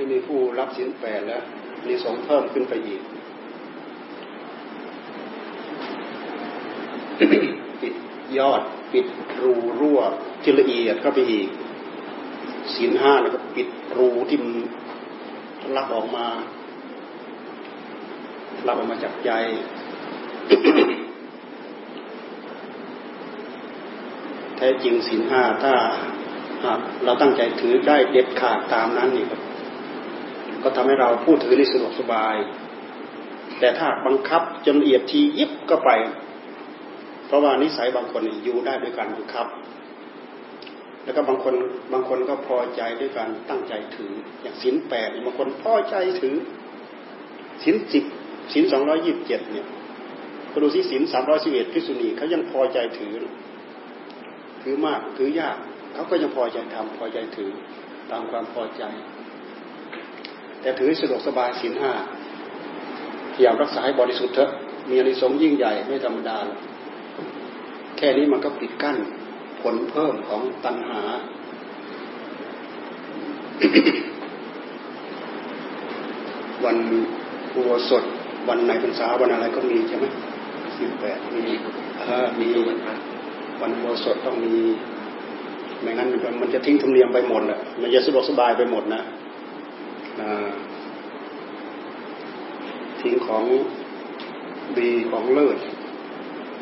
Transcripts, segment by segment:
ที่มีผู้รับสินแปดแล้วมีสงเพิ่มขึ้นไปอีกปิดยอดปิดรูรั่วที่ละเอียดเข้าไปอีกศีลห้าแล้วก็ปิดรูที่มันลักออกมาลักออกมาจากใจแท้จริงศีลห้าถ้าเราตั้งใจถือได้เด็ดขาดตามนั้นนี่ ก็ทำให้เราพูดถือได้สะดวกสบาย แต่ถ้าบังคับจนละเอียดทียิบก็ไป เพราะว่านิสัยบางคนอยู่ได้ด้วยการบังคับ แล้วก็บางคนบางคนก็พอใจด้วยการตั้งใจถือ อย่างศีลแปดบางคนพอใจถือศีลสิบศีลสองร้อยยิบเจ็ดเนี่ยก็ดูสิศีลสามร้อยสิบเอ็ดพิสุนีเขายังพอใจถือ ถือมากถือยากเขาก็ยังพอใจทำพอใจถือตามความพอใจ แต่ถือสะดวกสบายศีลห้าพยายามรักษาให้บริสุทธิ์เถอะมีอริสงยิ่งใหญ่ไม่ธรรมดาแค่นี้มันก็ปิดกั้นผลเพิ่มของตัณหา วันอุโบสถวันในพรรษาวันอะไรก็มีใช่ไหมสิบแปดมีเออมีวันอุโบสถต้องมีไม่งั้นมันจะทิ้งธรรมเนียมไปหมดแหละมันจะสะดวกสบายไปหมดนะ ทิ้งของดีของเลิศ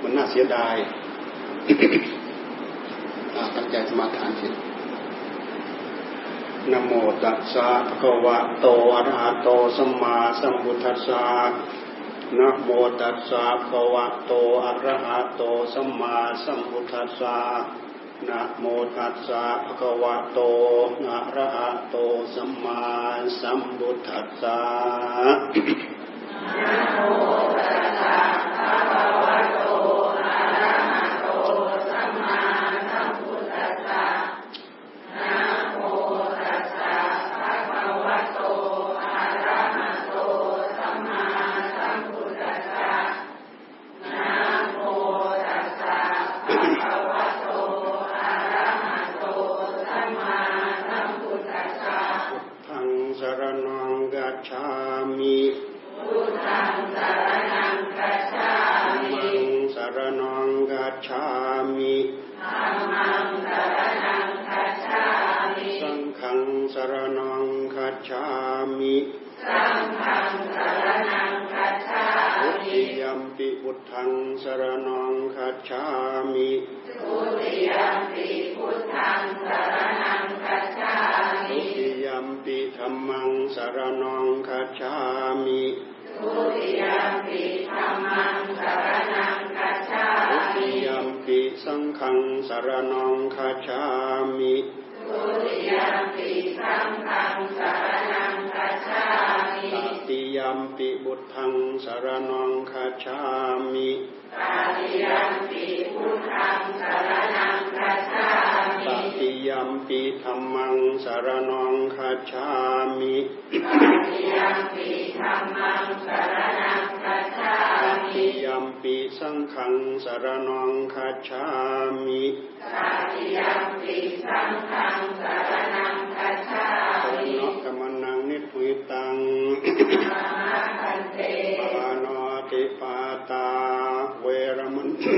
มันน่าเสียดายตั้งใจสมาทานสินโมตัสสะภะคะวะโตอะระหะโตสัมมาสัมพุทธัสสะนะโมตัสสะภะคะวะโตอะระหะโตสัมมาสัมพุทธัสสะ นะโมตัสสะภะคะวะโตอะระหะโตสัมมาสัมพุทธัสสะนะโม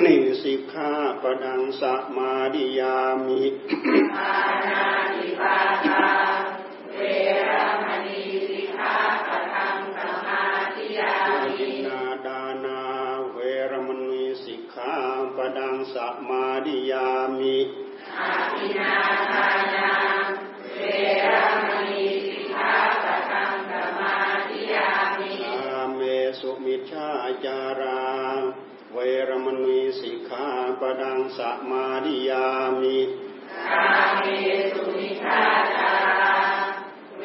หนึ่งสิกขาปดังสัมมาดิยามิ ปดังสัมมาดิยามิอาเมสุมิชฌาจาราเว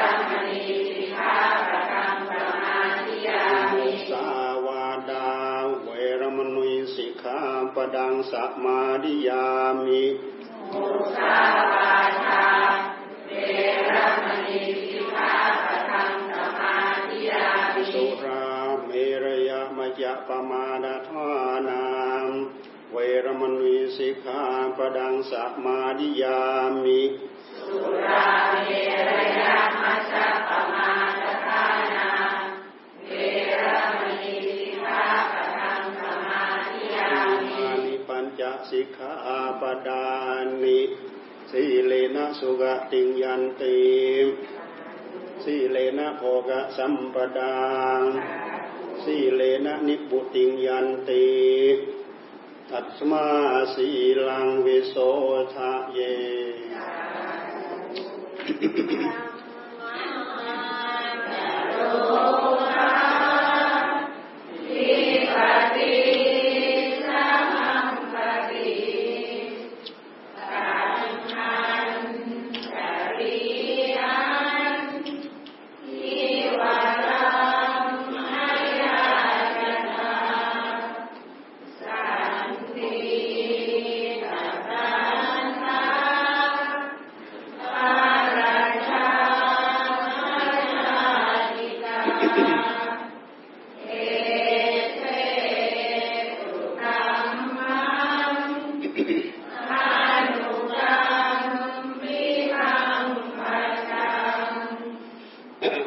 รมณีสิกขาปดังสัมมาดิยามิสาวาดาเวรมณีสิกขาปดังสัมมาดิยามิมุสาวาทาเวรมณีสิกขาปดังสัมมาดิยามิสุราเมรยมยะปมาดาทานาม มณุสิกขาปดังสัมมาดิยามิสุราเมรยามัชฌะปมาตทานาเวรมณีสิกขาปดังสัมมาดิยามินิปัญจสิกขาปดานิสีเลนะสุกติยันติสีเลนะโภกะสัมปดาสีเลนะนิบุติยันติ ตัสมาสีลังวิโสทะเย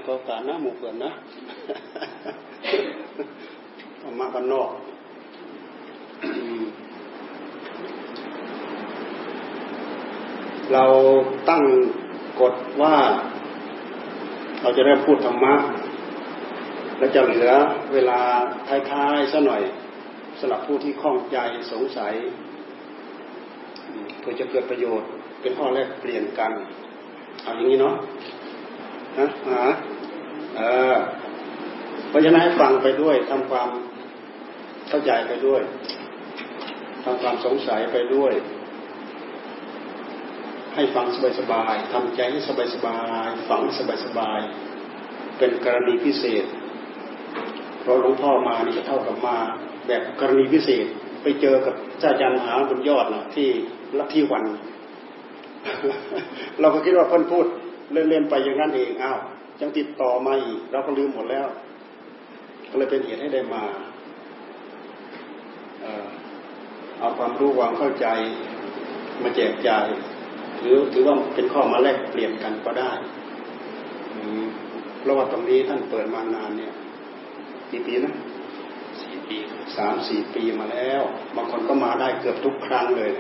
กอกานะหมู่เพื่อนนะออกมากันนอกเราตั้งกฎว่า เราจะเริ่มพูดธรรมะและจะเหลือเวลาท้ายๆซะหน่อยสำหรับผู้ที่ข้องใจสงสัยเพื่อจะเกิดประโยชน์เป็นข้อแรกเปลี่ยนกัน เอาอย่างนี้เนาะ นะหาเออเพราะฉะนั้นฟังไปด้วยทำความเข้าใจไปด้วยทำความสงสัยไปด้วย ให้ฟังสบายๆทำใจให้สบายๆฟังสบายๆเป็นกรณีพิเศษ เพราะหลวงพ่อมานี่จะเท่ากับมา แบบกรณีพิเศษ ไปเจอกับเจ้าจันหาบนยอดนะที่ลัทธิวัน เราก็คิดว่าเพิ่นพูด เล่นๆไปอย่างนั้นเองอ้าวยังติดต่อมาอีกเราก็ลืมหมดแล้ว ก็เลยเป็นเหตุให้ได้มาเอาความรู้ความเข้าใจมาแจกจ่ายถือถือว่าเป็นข้อมาแลกเปลี่ยนกันก็ได้เพราะว่าตรงนี้ท่านเปิดมานานเนี่ยกี่ปีนะสี่ปีสามสี่ปีมาแล้ว บางคนก็มาได้เกือบทุกครั้งเลย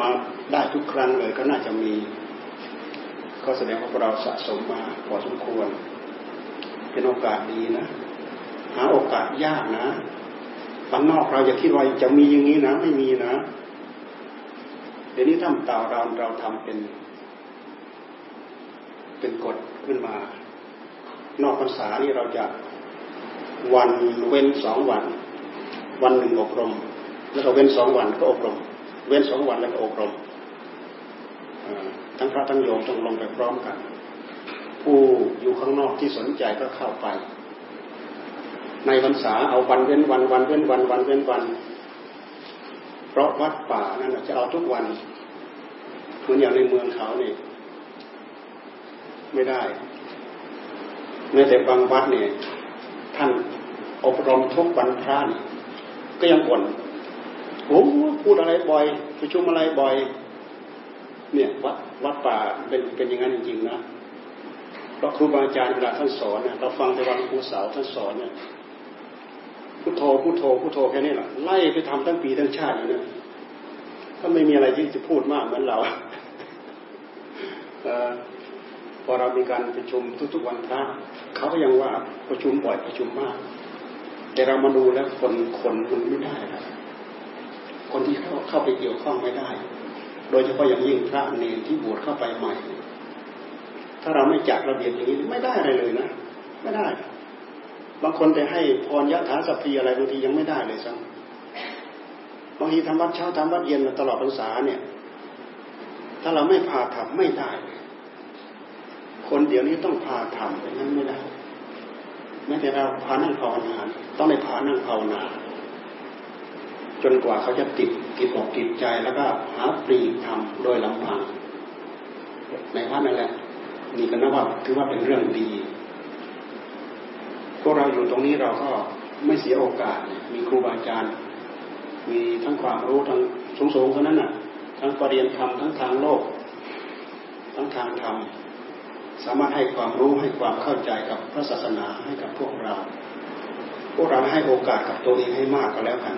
มาได้ทุกครั้งเลยก็น่าจะมี ก็แสดงว่าเราสะสมมาพอสมควร เป็นโอกาสดีนะ หาโอกาสยากนะฝันนอกเราอย่าคิดว่าจะมีอย่างนี้นะ ไม่มีนะ เดี๋ยวนี้ทำตาเราเราทำเป็น เป็นกฎขึ้นมา นอกพรรษานี่เราจะวันเว้นสองวัน วันหนึ่งอบรม แล้วก็เว้นสองวันก็อบรม เว้นสองวันแล้วก็อบรม ทั้งพระทั้งโยมต้องลงไปพร้อมกัน ผู้อยู่ข้างนอกที่สนใจก็เข้าไป ในพรรษาเอาวันเว้นวันวันเว้นวันวันเว้นวัน เพราะวัดป่านั่นจะเอาทุกวันเหมือนอย่างในเมืองเขาเนี่ยไม่ได้แม้แต่บางวัดเนี่ยท่านอบรมทุกวันพระนี่ก็ยังบ่นโอ้พูดอะไรบ่อยประชุมอะไรบ่อย เนี่ยวัดวัดป่าเป็นเป็นอย่างนั้นจริงๆนะเพราะครูบาอาจารย์เวลาท่านสอนเนี่ยเราฟังแต่วันครูเสาท่านสอนเนี่ยพุทโธพุทโธพุทโธแค่นี้แหละไล่ไปทำทั้งปีทั้งชาติอยู่นะถ้าไม่มีอะไรที่จะพูดมากเหมือนเราพอเรามีการประชุมทุกๆวันพระเขาก็ยังว่าประชุมบ่อยประชุมมาก แต่เรามาดูแล้วคนคนมันไม่ได้ คนที่เข้าเข้าไปเกี่ยวข้องไม่ได้ โดยเฉพาะอย่างยิ่งพระเนรที่บวชเข้าไปใหม่ ถ้าเราไม่จัดระเบียบอย่างนี้ไม่ได้อะไรเลยนะ ไม่ได้ บางคนไปให้พรยะถาสัพพีอะไรบางทียังไม่ได้เลยซ้ำบางทีทำวัดเช้าทำวัดเย็นตลอดพรรษาเนี่ย ถ้าเราไม่พาทำไม่ได้ คนเดี๋ยวนี้ต้องพาทำอย่างนั้นไม่ได้แม้แต่เราพานั่งภาวนา ต้องได้พานั่งภาวนา จนกว่าเขาจะติดติดอกติดใจแล้วก็หาปรีทำโดยลำพังในวัดนั่นแหละนี่ก็นับว่าถือว่าเป็นเรื่องดีพวกเราอยู่ตรงนี้เราก็ไม่เสียโอกาส มีครูบาอาจารย์ มีทั้งความรู้ทั้งสูงๆเท่านั้นน่ะ ทั้งปรริญญาธรรมทั้งทางโลก ทั้งทางธรรม สามารถให้ความรู้ให้ความเข้าใจกับพระศาสนาให้กับพวกเรา พวกเราให้โอกาสกับตัวเองให้มากก็แล้วกัน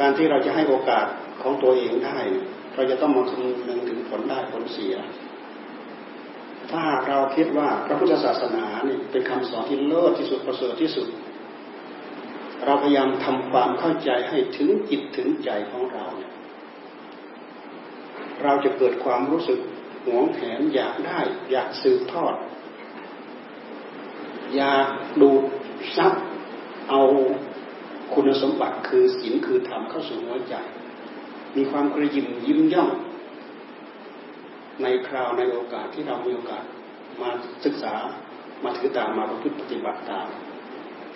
การที่เราจะให้โอกาสของตัวเองได้เราจะต้องมาคำนึงถึงผลได้ผลเสีย ถ้าเราคิดว่าพระพุทธศาสนาเนี่ยเป็นคำสอนที่เลิศที่สุดประเสริฐที่สุด เราพยายามทำความเข้าใจให้ถึงจิตถึงใจของเราเนี่ยเราจะเกิดความรู้สึกหวงแหนอยากได้อยากสืบทอด อยากดูดซับเอา คุณสมบัติคือศีลคือธรรมเข้าสู่หัวใจ มีความกระยิมยิ้มย่อง ในคราวในโอกาสที่เรามีโอกาสมาศึกษามาถือตามมาประพฤติปฏิบัติตาม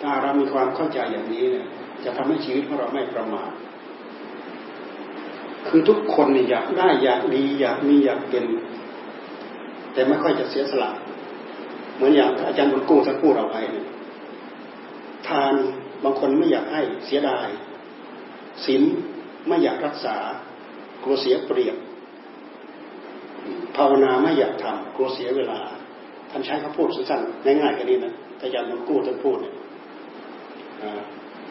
ถ้าเรามีความเข้าใจอย่างนี้เนี่ยจะทำให้ชีวิตของเราไม่ประมาทคือทุกคนเนี่ยอยากได้อยากดีอยากมีอยากเป็น แต่ไม่ค่อยจะเสียสละ เหมือนอย่างอาจารย์บุญกู้ท่านพูดเราไปเนี่ยทาน บางคนไม่อยากให้เสียดายศีลไม่อยากรักษากลัวเสียเปรียบ ภาวนาไม่อยากทำกลัวเสียเวลา ท่านใช้คำพูดสั้นๆง่ายๆกันนี้นะแต่ยานมันกู้ท่านพูดเนี่ย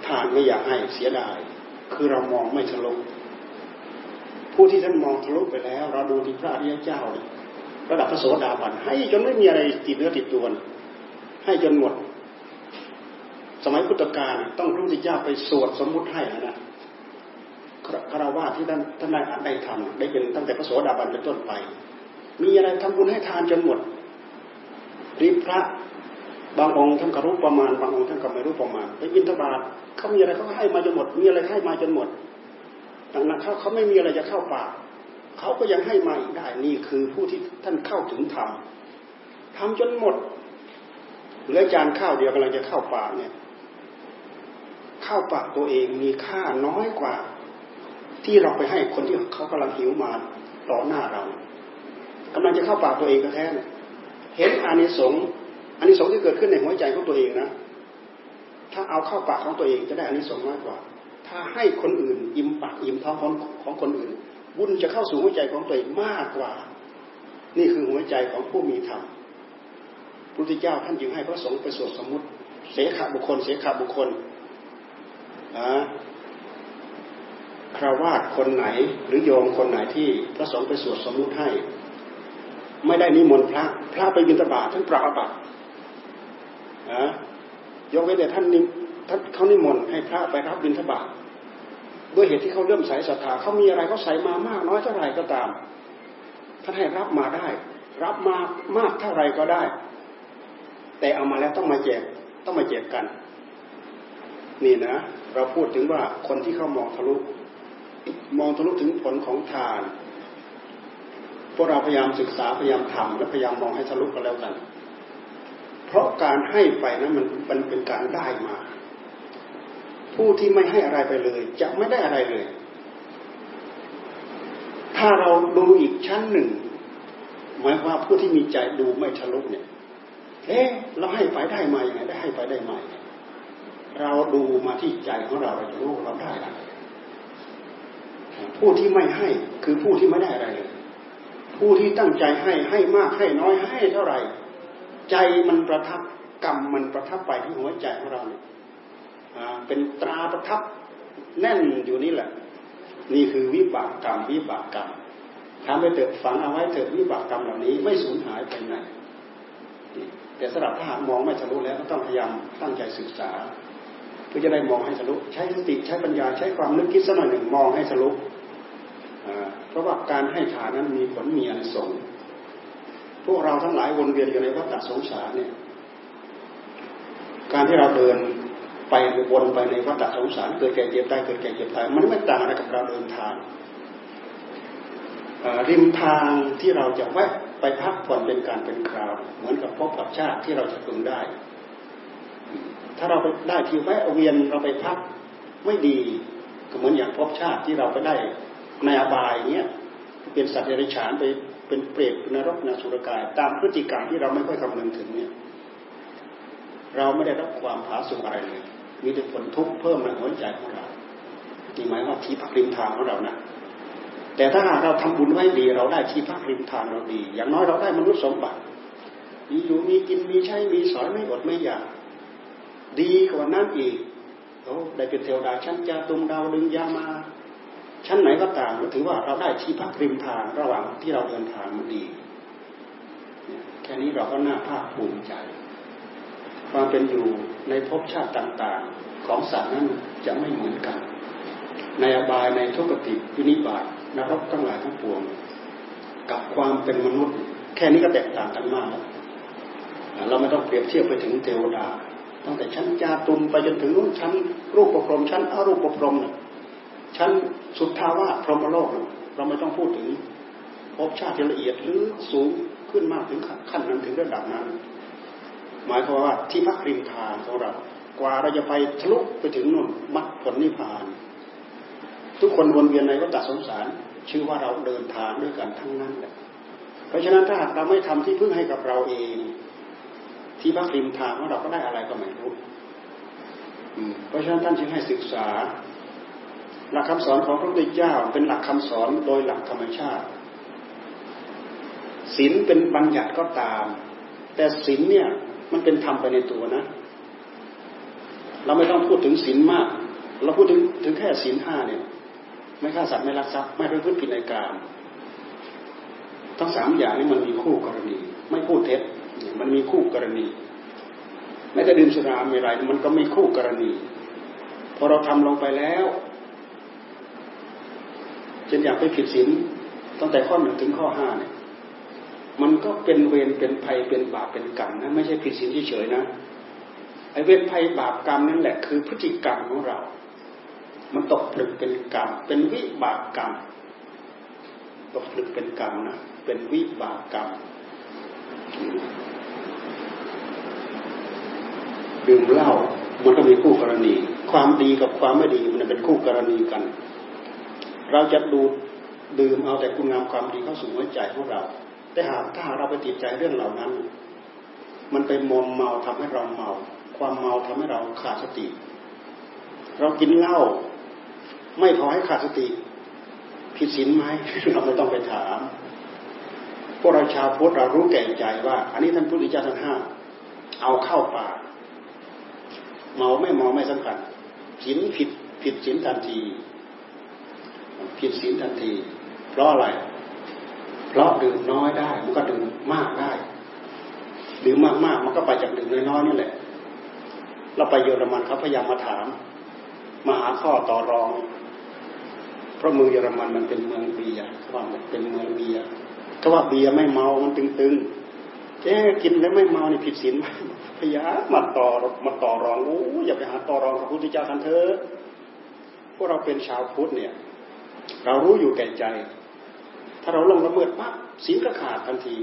ทานไม่อยากให้เสียดาย คือเรามองไม่ทะลุผู้ที่ท่านมองทะลุไปแล้ว เราดูที่พระอริยเจ้า ระดับพระโสดาบันให้จนไม่มีอะไรติดเนื้อติดตัวให้จนหมด สมัยพุทธกาลต้องพระพุทธเจ้าไปสวดสมมุติให้นะคารวะที่ท่านท่านได้ได้ทำได้เป็นตั้งแต่พระโสดาบันเป็นต้นไป มีอะไรทำบุญให้ทานจนหมดรีพระบางองค์ท่านก็รู้ประมาณ บางองค์ท่านก็ไม่รู้ประมาณไปบิณฑบาตเขามีอะไรเขาให้มาจนหมด มีอะไรให้มาจนหมดดังนั้นเขาเขาไม่มีอะไรจะเข้าปากเขาก็ยังให้มาอีกได้นี่คือผู้ที่ท่านเข้าถึงธรรมทำจนหมดเหลือจานข้าวเดียวกำลังจะเข้าปากเนี่ย ข้าวปากตัวเองมีค่าน้อยกว่า ที่เราไปให้คนที่เขากำลังหิวมาต่อหน้าเรากำลังจะเข้าปากตัวเองก็แค่เห็นอานิสงส์อานิสงส์ที่เกิดขึ้นในหัวใจของตัวเองนะถ้าเอาเข้าปากของตัวเองจะได้อานิสงส์น้อยกว่า ถ้าให้คนอื่นอิ่มปากอิ่มท้องของของคนอื่น บุญจะเข้าสู่หัวใจของตัวเองมากกว่า นี่คือหัวใจของผู้มีธรรมพุทธเจ้าท่านจึงให้พระสงฆ์ไปสวดสมุติเสขบุคคล เสขบุคคล คราวาสคนไหนหรือโยมคนไหนที่พระสงฆ์ไปสวดสมุติให้ ไม่ได้นิมนต์พระพระไปบิณฑบาตท่านปราบัตินะยกเว้นแต่ท่านนิท่านเขานิมนต์ให้พระไปรับบิณฑบาตด้วยเหตุที่เขาเริ่มใส่ศรัทธาเขามีอะไรเขาใส่มามากน้อยเท่าไหร่ก็ตาม ท่านให้รับมาได้ รับมามากเท่าไรก็ได้ แต่เอามาแล้วต้องมาแจกต้องมาแจกกัน นี่นะ เราพูดถึงว่าคนที่เขามองทะลุ มองทะลุถึงผลของทาน พวกเราพยายามศึกษาพยายามทำและพยายามมองให้ทะลุกันแล้วกัน เพราะการให้ไปนั้นมันมันเป็นการได้มา ผู้ที่ไม่ให้อะไรไปเลย จะไม่ได้อะไรเลย ถ้าเราดูอีกชั้นหนึ่งหมายว่าผู้ที่มีใจดูไม่ทะลุเนี่ย เอ๊ะเราให้ไปได้มาอย่างไรได้ให้ไปได้มา เราดูมาที่ใจของเราเราจะรู้เราได้อะไรผู้ที่ไม่ให้คือผู้ที่ไม่ได้อะไรเลย ผู้ที่ตั้งใจให้ให้มากให้น้อยให้เท่าไหร่ ใจมันประทับกรรมมันประทับไปที่หัวใจของเราเนี่ยเป็นตราประทับแน่นอยู่นี่แหละ นี่คือวิบากกรรมวิบากกรรมทำไปเถิดฝังเอาไว้เถิดวิบากกรรมเหล่านี้ไม่สูญหายไปไหนแต่สำหรับถ้าหากมองไม่ทะลุแล้วก็ต้องพยายามตั้งใจศึกษา เพื่อจะได้มองให้ทะลุใช้สติใช้ปัญญาใช้ความนึกคิดสักหน่อยหนึ่งมองให้ทะลุเพราะว่าการให้ทานนั้นมีผลมีอันสงพวกเราทั้งหลายวนเวียนอยู่ในวัฏสงสารเนี่ย การที่เราเดินไปวนไปในวัฏสงสารเกิดแก่เจ็บตายเกิดแก่เจ็บตายมันไม่ต่างอะไรกับเราเดินทางริมทางที่เราจะแวะไปพักผ่อนเป็นการเป็นคราว เหมือนกับพบกับชาติที่เราจะพึงได้ ถ้าเราไปได้ที่แวะเวียนเราไปพักไม่ดีก็เหมือนอย่างพบชาติที่เราไปได้ในอบายเนี้ยเป็นสัตว์เดรัจฉานไปเป็นเปรตนรกนสุรกาย ตามพฤติกรรมที่เราไม่ค่อยคำนึงถึงเนี่ยเราไม่ได้รับความผาสุกอะไรเลย มีแต่ผลทุกข์เพิ่มในหัวใจของเรานี่หมายว่าที่พักริมทางของเรานะแต่ถ้าหากเราทำบุญไว้ดี เราได้ที่พักริมทางเราดี อย่างน้อยเราได้มนุษย์สมบัติมีอยู่มีกินมีใช้มีสอยไม่อดไม่อยาก ดีกว่านั้นอีกโอ้ได้เป็นเทวดาชั้นจาตุมดาวดึงยามา ชั้นไหนก็ตามก็ถือว่าเราได้ที่พักริมทางระหว่างที่เราเดินทางมันดีแค่นี้เราก็น่าภาคภูมิใจ ความเป็นอยู่ในภพชาติต่างๆ ของสัตว์นั้นจะไม่เหมือนกัน ในอบายในทุกติวินิบาตนรกทั้งหลายทั้งปวง กับความเป็นมนุษย์ แค่นี้ก็แตกต่างกันมาก เราไม่ต้องเปรียบเทียบไปถึงเทวดา ตั้งแต่ชั้นจาตุมไปจนถึงนู้นชั้นรูปประพรมชั้นอรูปประพรมเนี่ยชั้นสุทธาวาสพรหมโลกเราไม่ต้องพูดถึงภพชาติที่ละเอียดหรือสูงขึ้นมากถึงขั้นนั้นถึงระดับนั้น หมายความว่าที่พักริมทางของเรากว่าเราจะไปทะลุไปถึงนู่นมรรคผลนิพพาน ทุกคนวนเวียนในวัฏสงสาร ชื่อว่าเราเดินทางด้วยกันทั้งนั้นแหละเพราะฉะนั้นถ้าหากเราไม่ทำที่พึ่งให้กับเราเอง ที่พักริมทางว่าเราก็ได้อะไรก็ไม่รู้เพราะฉะนั้นท่านจึงให้ศึกษา หลักคำสอนของพระพุทธเจ้าเป็นหลักคำสอนโดยหลักธรรมชาติศีลเป็นบัญญัติก็ตาม แต่ศีลเนี่ยมันเป็นธรรมไปในตัวนะ เราไม่ต้องพูดถึงศีลมาก เราพูดถึงถึงแค่ศีลห้าเนี่ย ไม่ฆ่าสัตว์ไม่ลักทรัพย์ไม่ประพฤติผิดในการทั้งสามอย่างนี้มันมีคู่กรณี ไม่พูดเท็จ มันมีคู่กรณีไม่แต่ดื่มสุราไม่ไรมันก็มีคู่กรณีพอเราทำลงไปแล้วจนอยากไปผิดศีลตั้งแต่ข้อหนึ่งถึงข้อห้าเนี่ยมันก็เป็นเวรเป็นภัยเป็นบาปเป็นกรรมนะไม่ใช่ผิดศีลเฉยๆนะไอ้เวรภัยบาปกรรมนั่นแหละคือพฤติกรรมของเรา มันตกผลึกเป็นกรรม เป็นวิบากกรรม ตกผลึกเป็นกรรมนะเป็นวิบากกรรม ดื่มเหล้ามันก็มีคู่กรณี ความดีกับความไม่ดีมันเป็นคู่กรณีกัน เราจะดูดื่มเอาแต่คุณงามความดีเข้าสู่หัวใจของเรา แต่หากถ้าเราไปติดใจเรื่องเหล่านั้น มันไปมอมเมาทำให้เราเมา ความเมาทำให้เราขาดสติ เรากินเหล้าไม่พอให้ขาดสติ ผิดศีลไหมเราไม่ต้องไปถามพวกเราชาวพุทธเรารู้แก่ใจว่า อันนี้ท่านพุทธเจ้าท่านห้าเอาเข้าปาก เมาไม่เมาไม่สำคัญศีลผิดผิดศีลทันที ผิดศีลทันที เพราะอะไร เพราะดื่มน้อยได้ มันก็ดื่มมากได้ ดื่มมากมากมันก็ไปจากดื่มน้อยๆนี่แหละ เราไปเยอรมันเขาพยายามมาถาม มาหาข้อต่อรอง เพราะเมืองเยอรมันมันเป็นเมืองเบียร์เขาว่าเป็นเมืองเบียร์เขาว่าเบียร์ไม่เมามันตึงๆเจ๊กินแล้วไม่เมานี่ผิดศีลไหม พยายามมาต่อมาต่อรองโอ้อย่าไปหาต่อรองกับพระพุทธเจ้าทันเถอะพวกเราเป็นชาวพุทธเนี่ย เรารู้อยู่แก่ใจ ถ้าเราลงละเมิดปั๊บศีลก็ขาดทันที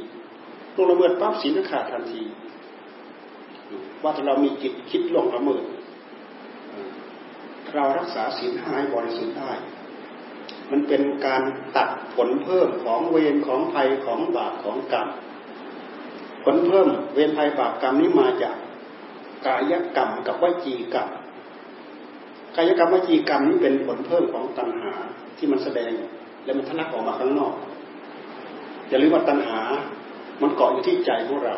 ลงละเมิดปั๊บศีลก็ขาดทันที ว่าถ้าเรามีจิตคิดลงละเมิดเรารักษาศีลห้าบริสุทธิ์ได้ มันเป็นการตัดผลเพิ่มของเวรของภัยของบาปของกรรม ลเพิ่มเวรภัยบาปกรรมนี้มาจากกายกรรมกับวจีกรรมกายกรรมวจีกรรมนี้เป็นผลเพิ่มของตัณหาที่มันแสดงแล้วมันทะลักออกมาข้างนอกอย่าลืมว่าตัณหา มันเกาะอยู่ที่ใจของเรา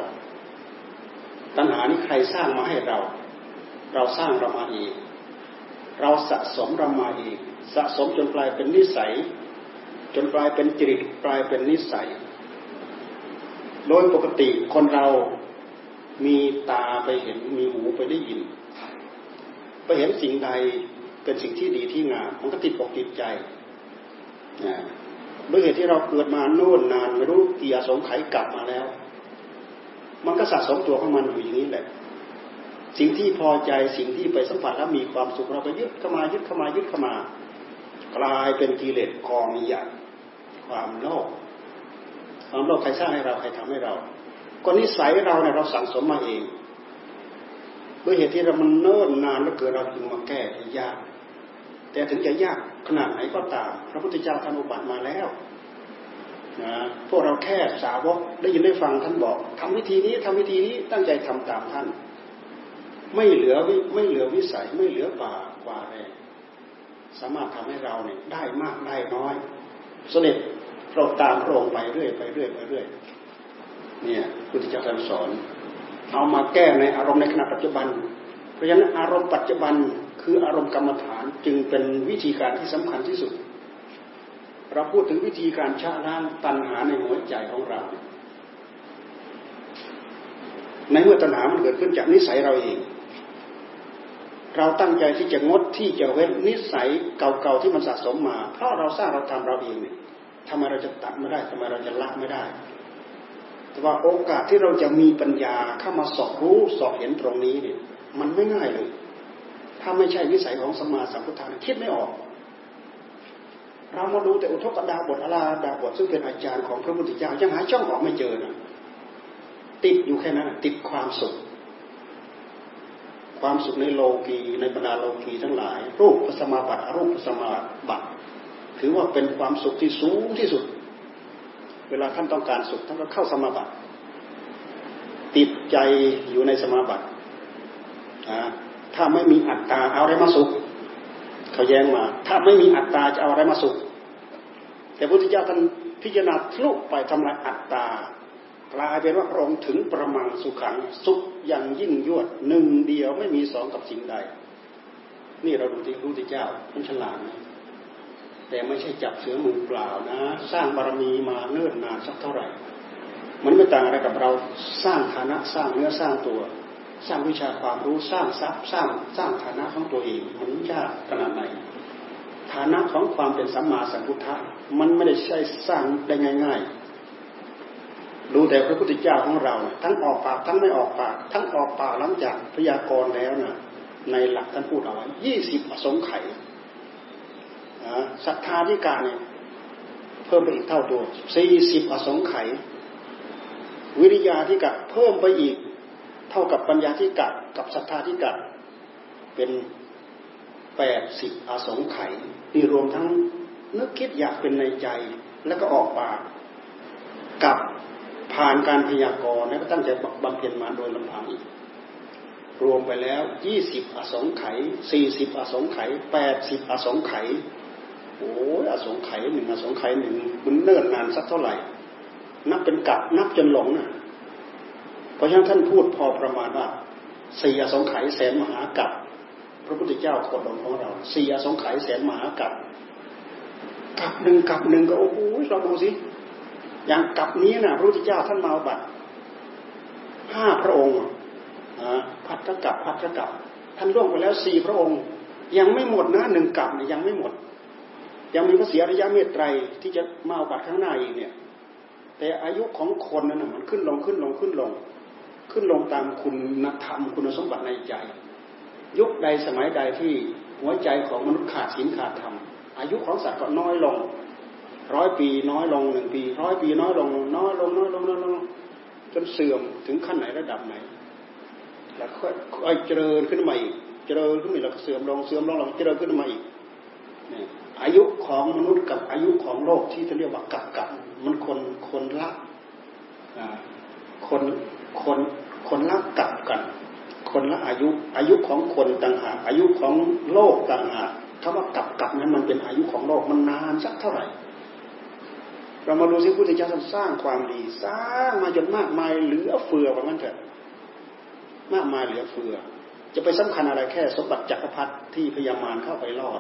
ตัณหานี้ใครสร้างมาให้เรา เราสร้างเรามาเองเราสะสมเรามาเองสะสมจนกลายเป็นนิสัย จนกลายเป็นจริตกลายเป็นนิสัย โดยปกติคนเรามีตาไปเห็นมีหูไปได้ยิน ไปเห็นสิ่งใดเป็นสิ่งที่ดีที่งามมันก็ติดอกติดใจด้วยเหตุที่เราเกิดมาโน่นนานไม่รู้กี่อสงไขยกลับมาแล้ว มันก็สะสมตัวของมันอยู่อย่างนี้แหละ สิ่งที่พอใจสิ่งที่ไปสัมผัสแล้วมีความสุขเราก็ยึดเข้ามายึดเข้ามายึดเข้ามากลายเป็นกิเลสกองใหญ่ความโลภ ความโลภใครสร้างให้เราใครทำให้เราก็นิสัยเราเนี่ยเราสั่งสมมาเองด้วยเหตุที่เรามันเนิ่นนานแล้วเกิดเราจึงมาแก้ยาก แต่ถึงจะยากขนาดไหนก็ตาม พระพุทธเจ้าท่านอุบัติมาแล้วนะพวกเราแค่สาวกได้ยินได้ฟังท่านบอกทำวิธีนี้ทำวิธีนี้ตั้งใจทำตามท่าน ไม่เหลือไม่เหลือวิสัยไม่เหลือป่ากว่าแรงสามารถทำให้เราเนี่ยได้มากได้น้อยเสด็จ โปรดตามพระองค์ไปเรื่อยไปเรื่อยไปเรื่อยเนี่ยพุทธเจ้าท่านสอน เอามาแก้ในอารมณ์ในขณะปัจจุบัน เพราะฉะนั้นอารมณ์ปัจจุบันคืออารมณ์กรรมฐานจึงเป็นวิธีการที่สำคัญที่สุด เราพูดถึงวิธีการชะล้างตัณหาในหัวใจของเรา ในเมื่อตัณหามันเกิดขึ้นจากนิสัยเราเอง เราตั้งใจที่จะงดที่จะเว้นนิสัยเก่าๆที่มันสะสมมา เพราะเราสร้างเราทำเราเองเนี่ย ทำไมเราจะตัดไม่ได้ทำไมเราจะละไม่ได้ แต่ว่าโอกาสที่เราจะมีปัญญาเข้ามาสอบรู้สอบเห็นตรงนี้เนี่ย มันไม่ง่ายเลย ถ้าไม่ใช่วิสัยของสมมาสัมพุทธาคิดไม่ออก เรามาดูแต่อุทกดาบทอาราดาบทซึ่งเป็นอาจารย์ของพระพุทธเจ้ายังหาช่องออกไม่เจอนะติดอยู่แค่นั้นติดความสุข ความสุขในโลกีในบรรดาโลกีทั้งหลาย รูปสมาบัติอรูปสมาบัติ ถือว่าเป็นความสุขที่สูงที่สุด เวลาท่านต้องการสุขท่านก็เข้าสมาบัติ ติดใจอยู่ในสมาบัติถ้าไม่มีอัตตาเอาอะไรมาสุข เขาแย้งมา ถ้าไม่มีอัตตาจะเอาอะไรมาสุข แต่พระพุทธเจ้าท่านพิจารณาทะลุไปทำลายอัตตากลายเป็นว่าพระองค์ถึงประมังสุขังสุขอย่างยิ่งยวดหนึ่งเดียวไม่มีสองกับสิ่งใด นี่เราดูที่พระพุทธเจ้าท่านฉลาดนะ แต่ไม่ใช่จับเสือมือเปล่านะ สร้างบารมีมาเนิ่นนานสักเท่าไหร่ มันไม่ต่างอะไรกับเราสร้างฐานะสร้างเนื้อสร้างตัว สร้างวิชาความรู้สร้างทรัพย์สร้างสร้างฐานะของตัวเองมันยากขนาดไหนฐานะของความเป็นสัมมาสัมพุทธะมันไม่ได้ใช่สร้างได้ง่าย ๆ ดูแต่พระพุทธเจ้าของเรา ทั้งออกปากทั้งไม่ออกปาก ทั้งออกปากหลังจากพยากรณ์แล้วนะในหลักท่านพูดเอาไว้ยี่สิบอสงไขย ศรัทธาธิกาเนี่ยเพิ่มไปอีกเท่าตัวสี่สิบอสงไขยวิริยาธิกะเพิ่มไปอีกเท่ากับปัญญาธิกะกับศรัทธาธิกะเป็นแปดสิบอสงไขยนี่รวมทั้งนึกคิดอยากเป็นในใจแล้วก็ออกปากกับผ่านการพยากรณ์แล้วก็ตั้งใจบำเพ็ญมาโดยลำพังอีกรวมไปแล้วยี่สิบอสงไขยสี่สิบอสงไขยแปดสิบอสงไขย โอ้ยอสงไขยหนึ่งอสงไขยหนึ่งมันเนิ่นนานสักเท่าไหร่ นับเป็นกับนับจนหลงนะเพราะฉะนั้นท่านพูดพอประมาณว่าสี่อสงไขยแสนมหากับพระพุทธเจ้าโคดมของเราสี่อสงไขยแสนมหากับกับหนึ่งกับหนึ่งก็โอ้โหเราดูสิอย่างกับนี้นะพระพุทธเจ้าท่านมาบัตรห้าพระองค์พัทธกับพัทธกับท่านร่วงไปแล้วสี่พระองค์ ยังไม่หมดนะหนึ่งกับเนี่ยยังไม่หมด ยังมีพระเสียระยะเมตไตรที่จะมาบัตรข้างหน้าอีกเนี่ย แต่อายุของคนนั้นมันขึ้นลงขึ้นลงขึ้นลง ขึ้นลงตามคุณธรรมคุณสมบัติในใจ ยุคใดสมัยใดที่หัวใจของมนุษย์ขาดศีลขาดธรรมอายุของสัตว์ก็น้อยลงร้อยปีน้อยลงหนึ่งปีร้อยปีน้อยลงน้อยลงน้อยลงน้อยลงจนเสื่อมถึงขั้นไหนระดับไหนแล้วค่อยเจริญขึ้นมาอีกเจริญขึ้นมาแล้วเสื่อมลงเสื่อมลงแล้วเจริญขึ้นมาอีกเนี่ย อายุของมนุษย์กับอายุของโลกที่เขาเรียกว่ากับกับมันคนคนละคนคนคนละกับกัน คนละอายุอายุของคนต่างหากอายุของโลกต่างหากคำว่ากับกับนั้นมันเป็นอายุของโลกมันนานสักเท่าไหร่ เรามาดูสิพุทธเจ้าสร้างความดี สร้างมาจนมากมายเหลือเฟือว่างั้นเถอะมากมายเหลือเฟือ จะไปสำคัญอะไรแค่สมบัติจักรพรรดิที่พยามารเข้าไปล่อ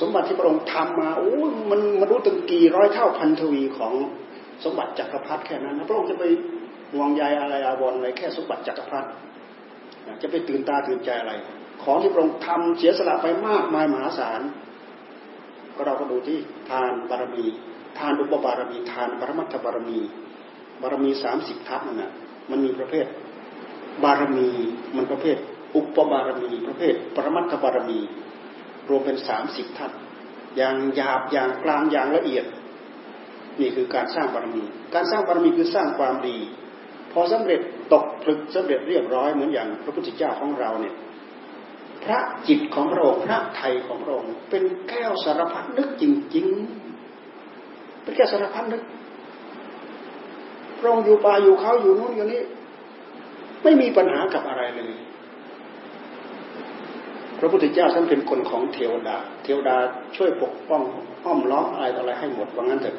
สมบัติที่พระองค์ทำมาโอ้มันมันรู้ตึงกี่ร้อยเท่าพันทวีของสมบัติจักรพรรดิแค่นั้นนะพระองค์จะไปห่วงใยอะไรอาวรอะไรแค่สมบัติจักรพรรดิจะไปตื่นตาตื่นใจอะไร ของที่พระองค์ทำเสียสละไปมากมายมหาศาลก็เราก็ดูที่ทานบารมี ทานอุปบารมี ทานปรมัตถบารมี บารมีสามสิบทัศนั่นนะมันมีประเภทบารมีมันประเภท อุปบารมี ประเภทปรมัตถบารมี รวมเป็นสามสิบทัศอย่างหยาบอย่างกลางอย่างละเอียด นี่คือการสร้างบารมี การสร้างบารมีคือสร้างความดี พอสำเร็จตกผลึกสำเร็จเรียบร้อยเหมือนอย่างพระพุทธเจ้าของเราเนี่ยพระจิตของพระองค์พระไทยของพระองค์เป็นแก้วสารพัดนึกจริง ๆ เป็นแก้วสารพัดนึกพระองค์อยู่ป่าอยู่เขาอยู่นู้นอยู่นี้ ไม่มีปัญหากับอะไรเลย พระพุทธเจ้าท่านเป็นคนของเทวดา เทวดาช่วยปกป้องห้อมล้อมอะไรต่ออะไรให้หมดว่างั้นเถอะ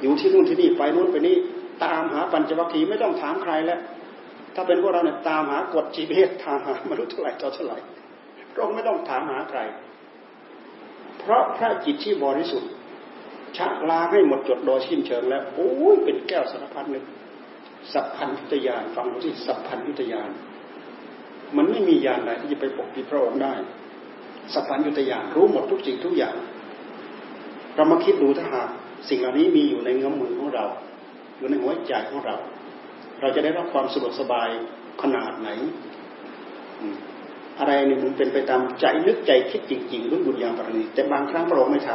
อยู่ที่นู่นที่นี่ไปนู่นไปนี่ตามหาปัญจวัคคีย์ไม่ต้องถามใครแล้ว ถ้าเป็นพวกเราเนี่ยตามหากฎจีเบสตามหามนุษย์เท่าไหร่ต่อเท่าไหร่เราไม่ต้องถามหาใคร เพราะพระจิตที่บริสุทธิ์ชะล้างให้หมดจดโดยสิ้นเชิงแล้วโอ้ยเป็นแก้วสารพัดนึกสัพพัญญุตยานฟังดูที่สัพพัญญุตยาน มันไม่มียานใดที่จะไปปกปิดพระองค์ได้สัพพัญญุตยานรู้หมดทุกสิ่งทุกอย่าง เรามาคิดดูถ้าหากสิ่งเหล่านี้มีอยู่ในเงื้อมือของเรา อยู่ในหัวใจของเรา เราจะได้รับความสะดวกสบายขนาดไหน อะไรนี่มันเป็นไปตามใจนึกใจคิดจริงๆด้วยบุญญาบารมีแต่บางครั้งพระองค์ไม่ท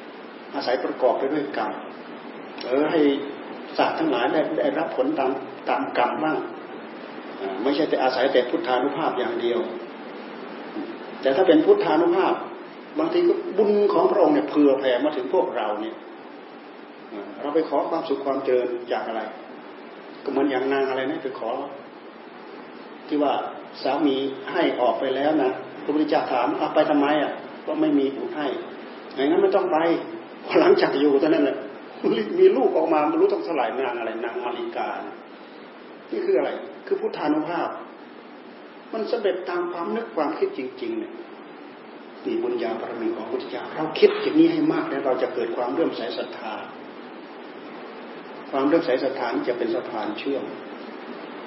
ำอาศัยประกอบไปด้วยกรรมเออให้สัตว์ทั้งหลายได้ได้รับผลตามตามกรรมบ้าง ไม่ใช่แต่อาศัยแต่พุทธานุภาพอย่างเดียว แต่ถ้าเป็นพุทธานุภาพ บางทีก็บุญของพระองค์เนี่ยเผื่อแผ่มาถึงพวกเราเนี่ยเราไปขอความสุขความเจริญจากอะไร ก็เหมือนอย่างนางอะไรนะไปขอ ที่ว่าสามีให้ออกไปแล้วนะพระพุทธเจ้าถามเอาไปทำไมอะก็ไม่มีบุญให้อย่างนั้นไม่ต้องไปหลังจากอยู่เท่านั้นแหละมีลูกออกมาไม่รู้ต้องสลายนางอะไรนางมาริกา นี่คืออะไร คือพุทธานุภาพ มันสำเร็จตามความนึกความคิดจริง ๆ เนี่ยนี่บุญญาบารมีของพุทธเจ้าเราคิดอย่างนี้ให้มากแล้วเราจะเกิดความเรื่อมใสศรัทธา ความเรื่อมใสศรัทธาจะเป็นสะพานเชื่อม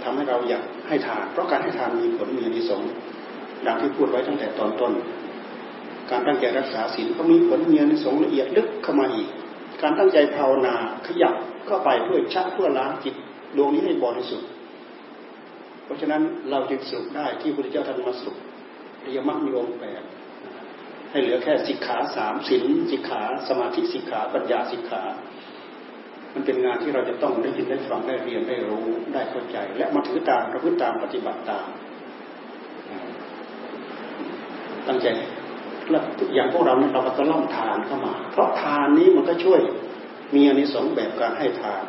ทำให้เราอยากให้ทาน เพราะการให้ทานมีผลมีอนิสงส์ดังที่พูดไว้ตั้งแต่ตอนต้น การตั้งใจรักษาศีลก็มีผลมีอนิสงส์ละเอียดลึกเข้ามาอีก การตั้งใจภาวนาขยับเข้าไปเพื่อชักเพื่อล้างจิต ดวงนี้ให้บริสุทธิ์ เพราะฉะนั้นเราจึงสรุปได้ที่พระพุทธเจ้าท่านมาสรุปเรียมักมีองค์แปดให้เหลือแค่สิกขาสามศีลสิกขาสมาธิสิกขาปัญญาสิกขา มันเป็นงานที่เราจะต้องได้ยินได้ฟังได้เรียนได้รู้ได้เข้าใจ และมาถือตามประพฤติตามปฏิบัติตาม ตั้งใจแล้วอย่างพวกเราเนี่ยเราก็ต้องล่อมทานเข้ามา เพราะทานนี้มันก็ช่วยมีอานิสงส์แบบการให้ทาน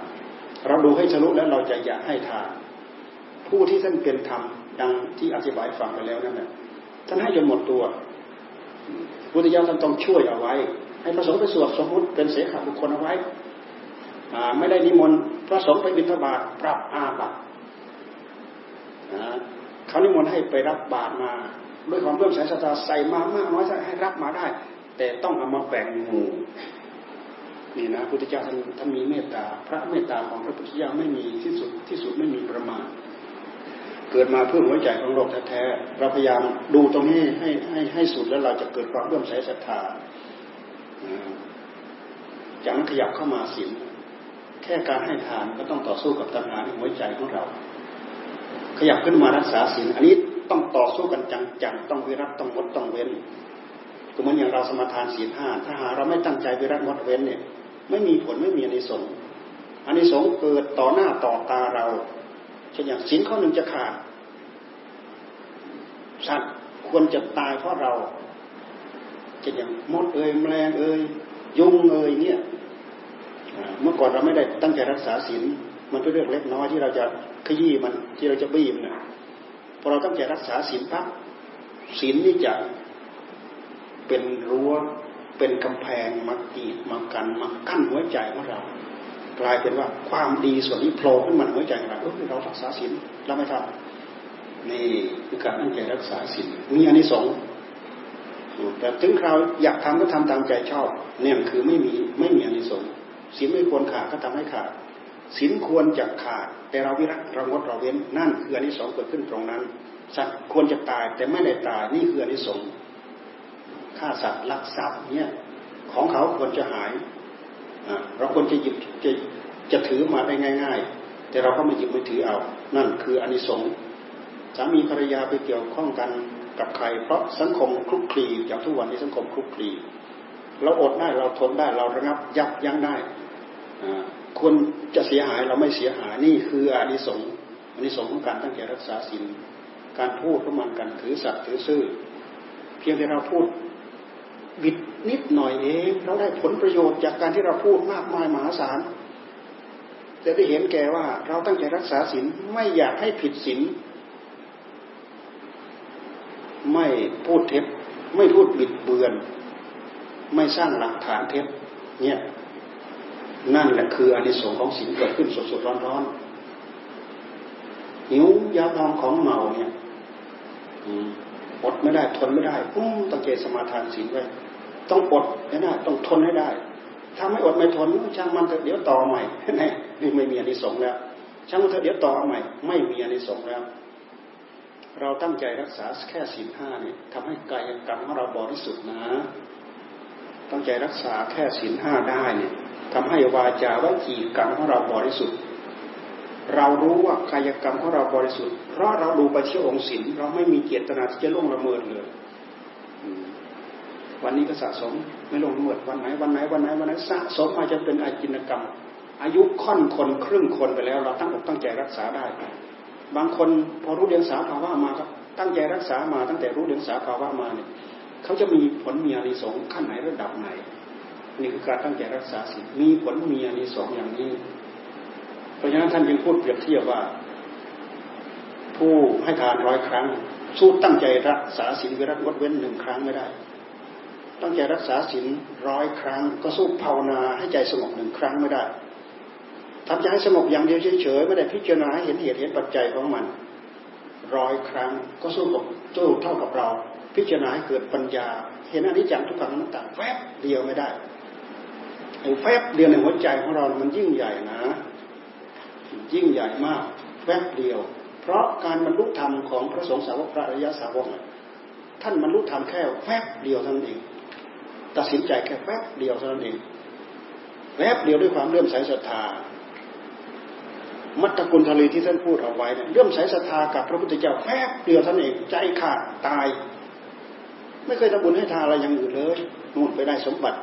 เราดูให้ทะลุแล้วเราจะอยากให้ทาน ผู้ที่ท่านเป็นธรรมดังที่อธิบายฟังไปแล้วนั่นแหละท่านให้จนหมดตัวพุทธเจ้าท่านต้องช่วยเอาไว้ ให้พระสงฆ์ไปสวดสมมติเป็นเสขาบุคคลเอาไว้ไม่ได้นิมนต์พระสงฆ์ไปบิณฑบาตปรับอาบัติเขานิมนต์ให้ไปรับบาตรมา ด้วยความเพื่อมสายศรัทธาใส่มามากน้อยใส่ให้รับมาได้ แต่ต้องเอามาแบ่งหมู่ นี่นะพุทธเจ้าท่านท่านมีเมตตา พระเมตตาของพระพุทธเจ้าไม่มีที่สุดที่สุดไม่มีประมาณ เกิดมาเพื่อหัวใจของโลกแท้ๆเราพยายามดูตรงนี้ให้ให้ให้สุดแล้วเราจะเกิดความเพื่อมสศรัทธาจากนั้นขยับเข้ามาศีลแค่การให้ทานก็ต้องต่อสู้กับตัณหาในหัวใจของเรา ขยับขึ้นมารักษาศีลอันนี้ต้องต่อสู้กันจังๆต้องวิรัตต้องงดต้องเว้นก็เหมือนอย่างเราสมาทานศีลห้าถ้าหาเราไม่ตั้งใจวิรัตงดเว้นเนี่ย ไม่มีผลไม่มีอนิสงส์อนิสงส์เกิดต่อหน้าต่อตาเราเช่นอย่างศีลข้อหนึ่งจะขาดสัตว์ควรจะตายเพราะเราเช่นอย่างมดเอ่ยแมลงเอ่ยยุงเอ่ยเนี่ยเมื่อก่อนเราไม่ได้ตั้งใจรักษาศีลมันเป็นเรื่องเล็กน้อยที่เราจะขยี้มันที่เราจะบีบเนี่ยพอเราตั้งใจรักษาศีลปั๊บศีลนี่จะเป็นรั้ว เป็นกำแพงมากีดมากันมากั้นหัวใจของเรา กลายเป็นว่าความดีส่วนนี้โผล่ขึ้นมาหัวใจเราเออเรารักษาศีลเราไม่ทำนี่คือการตั้งใจรักษาศีลมีอันนี้สองแต่ถึงคราวอยากทำก็ทำตามใจชอบ เนี่ยคือไม่มีไม่มีอันนี้สองศีลไม่ควรขาดก็ทำให้ขาดศีลควรจะขาด แต่เราวิรัตเรางดเราเว้นนั่นคืออันนี้สองเกิดขึ้นตรงนั้นสัตว์ควรจะตายแต่ไม่ได้ตายนี่คืออันนี้สง ฆ่าสัตว์ลักทรัพย์เนี่ยของเขาควรจะหายเราควรจะหยิบจะจะถือมาได้ง่าย ๆ แต่เราก็ไม่หยิบไม่ถือเอา นั่นคืออนนี้สงสามีภรรยาไปเกี่ยวข้องกันกับใคร เพราะสังคมคลุกคลีจากทุกวันนี้สังคมคลุกคลีเราอดได้เราทนได้เราระงับยับยั้งได้คนจะเสียหายเราไม่เสียหายนี่คืออานิสงส์อานิสงส์ของการตั้งใจรักษาศีลการพูดประมาณกันถือสัตว์ถือซื่อ เพียงแต่เราพูด บิดนิดหน่อยเองเราได้ผลประโยชน์จากการที่เราพูดมากมายมหาศาลจะได้เห็นแก่ว่าเราตั้งใจรักษาศีลไม่อยากให้ผิดศีลไม่พูดเท็จไม่พูดบิดเบือน ไม่สร้างหลักฐานเท็จเนี่ยนั่นแหละคืออานิสงส์ของศีลเกิดขึ้นสดๆร้อนๆหิวยาดองของเมาเนี่ย อดไม่ได้ทนไม่ได้ปุ้งตั้งใจสมาทานศีลไว้ต้องอดนะต้องทนให้ได้ ถ้าไม่อดไม่ทนช่างมันเถอะเดี๋ยวต่อใหม่นี่นี่ไม่มีอนิสงส์แล้วช่างมันเถอะเดี๋ยวต่อใหม่ ไม่มีอนิสงส์แล้ว เราตั้งใจรักษาแค่ศีลห้านี่ทำให้กายกรรมของเราบริสุทธิ์นะ ตั้งใจรักษาแค่ศีลห้าได้เนี่ยทำให้วาจาวจีกรรมของเราบริสุทธิ์ เรารู้ว่ากายกรรมของเราบริสุทธิ์ เพราะเราดูไปที่องค์ศีลเราไม่มีเจตนาที่จะล่วงละเมิดเลยวันนี้ก็สะสมไม่ลงนวดวันไหนวันไหนวันไหนวันไหนสะสมมาจจะเป็นอาจินกรรม อายุค่อนคนครึ่งคนไปแล้ว เราตั้งอกตั้งใจรักษาได้ บางคนพอรู้เดียงสาภาวะมาครับตั้งใจรักษามาตั้งแต่รู้เดียงสาภาวะมาเนี่ยเขาจะมีผลมีอานิสงส์ขั้นไหนระดับไหน นี่คือการตั้งใจรักษาศีลมีผลมีอานิสงส์อย่างนี้ ราะฉะนั้นท่านยังพูดเปรียบเทียบว่า ผู้ให้ทานร้อยครั้ง สู้ตั้งใจรักษาศีลวิรัตงดเว้นหนึ่งครั้งไม่ได้ ตั้งใจรักษาศีลร้อยครั้ง ก็สู้ภาวนาให้ใจสงบหนึ่งครั้งไม่ได้ทำใจให้สงบอย่างเดียวเฉยๆไม่ได้พิจารณาให้เห็นเหตุเห็นปัจจัยของมันร้อยครั้ง ก็สู้กับสู้เท่ากับเรา พิจารณาให้เกิดปัญญา เห็นอนิจจังทุกขังนัตตาแวบเดียวไม่ได้ไอ้แวบเดียวในหัวใจของเรา มันยิ่งใหญ่นะ ยิ่งใหญ่มากแวบเดียว เพราะการบรรลุธรรมของพระสงฆ์สาวกพระอริยสาวกท่านบรรลุธรรมแค่แวบเดียวเท่านั้นเองตัดสินใจแค่แป๊บเดียวเท่านั้นเองแป๊บเดียวด้วยความเลื่อมใสศรัทธา มัตตกุลทลีที่ท่านพูดเอาไว้เนี่ยเลื่อมใสศรัทธากับพระพุทธเจ้าแป๊บเดียวท่านเองใจขาดตาย ไม่เคยทำบุญให้ทานอะไรอย่างอื่นเลยนู่นไปได้สมบัติ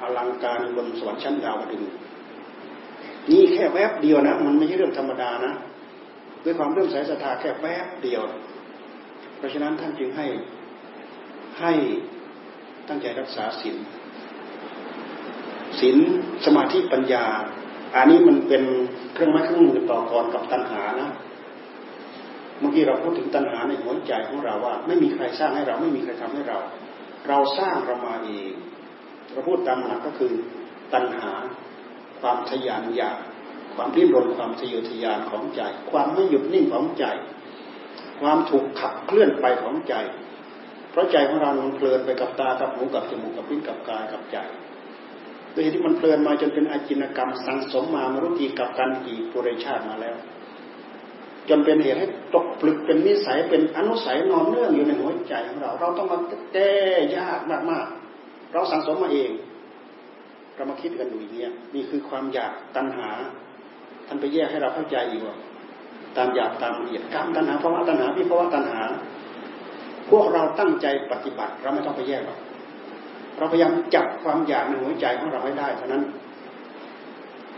อลังการบนสวรรค์ชั้นดาวดึง นี่แค่แวบเดียวนะ มันไม่ใช่เรื่องธรรมดานะด้วยความเลื่อมใสศรัทธาแค่แวบเดียว เพราะฉะนั้นท่านจึงให้ให้ตั้งใจรักษาศีลศีลสมาธิปัญญา อันนี้มันเป็นเครื่องไม้เครื่องมือต่อกรกับตัณหานะเมื่อกี้เราพูดถึงตัณหาในหัวใจของเราว่า ไม่มีใครสร้างให้เราไม่มีใครทำให้เรา เราสร้างเรามาเองเราพูดตามหลักก็คือตัณหา ความทยานอยาก ความริ้นรนความทะเยอทะยานของใจ ความไม่หยุดนิ่งของใจ ความถูกขับเคลื่อนไปของใจ เพราะใจของเรามันเพลินไปกับตากับหูกับจมูกกับลิ้นกับกายกับใจโดยที่มันเพลินมาจนเป็นอาจินกรรมสังสมมามรุกีกับกันกี่ปุเรชาติมาแล้ว จนเป็นเหตุให้ตกปลึกเป็นนิสัยเป็นอนุสัยนอนเนื่องอยู่ในหัวใจของเรา เราต้องมาแก้ยากมากๆเราสังสมมาเอง เรามาคิดกันดูอย่างนี้นี่คือความอยากตัณหา ท่านไปแยกให้เราเข้าใจอีกว่าตามอยากตามละเอียดกรรมตัณหาภาวะตัณหาวิภาวะตัณหา พวกเราตั้งใจปฏิบัติ เราไม่ต้องไปแยกหรอกเราพยายามจับความอยากในหัวใจของเราให้ได้เท่านั้น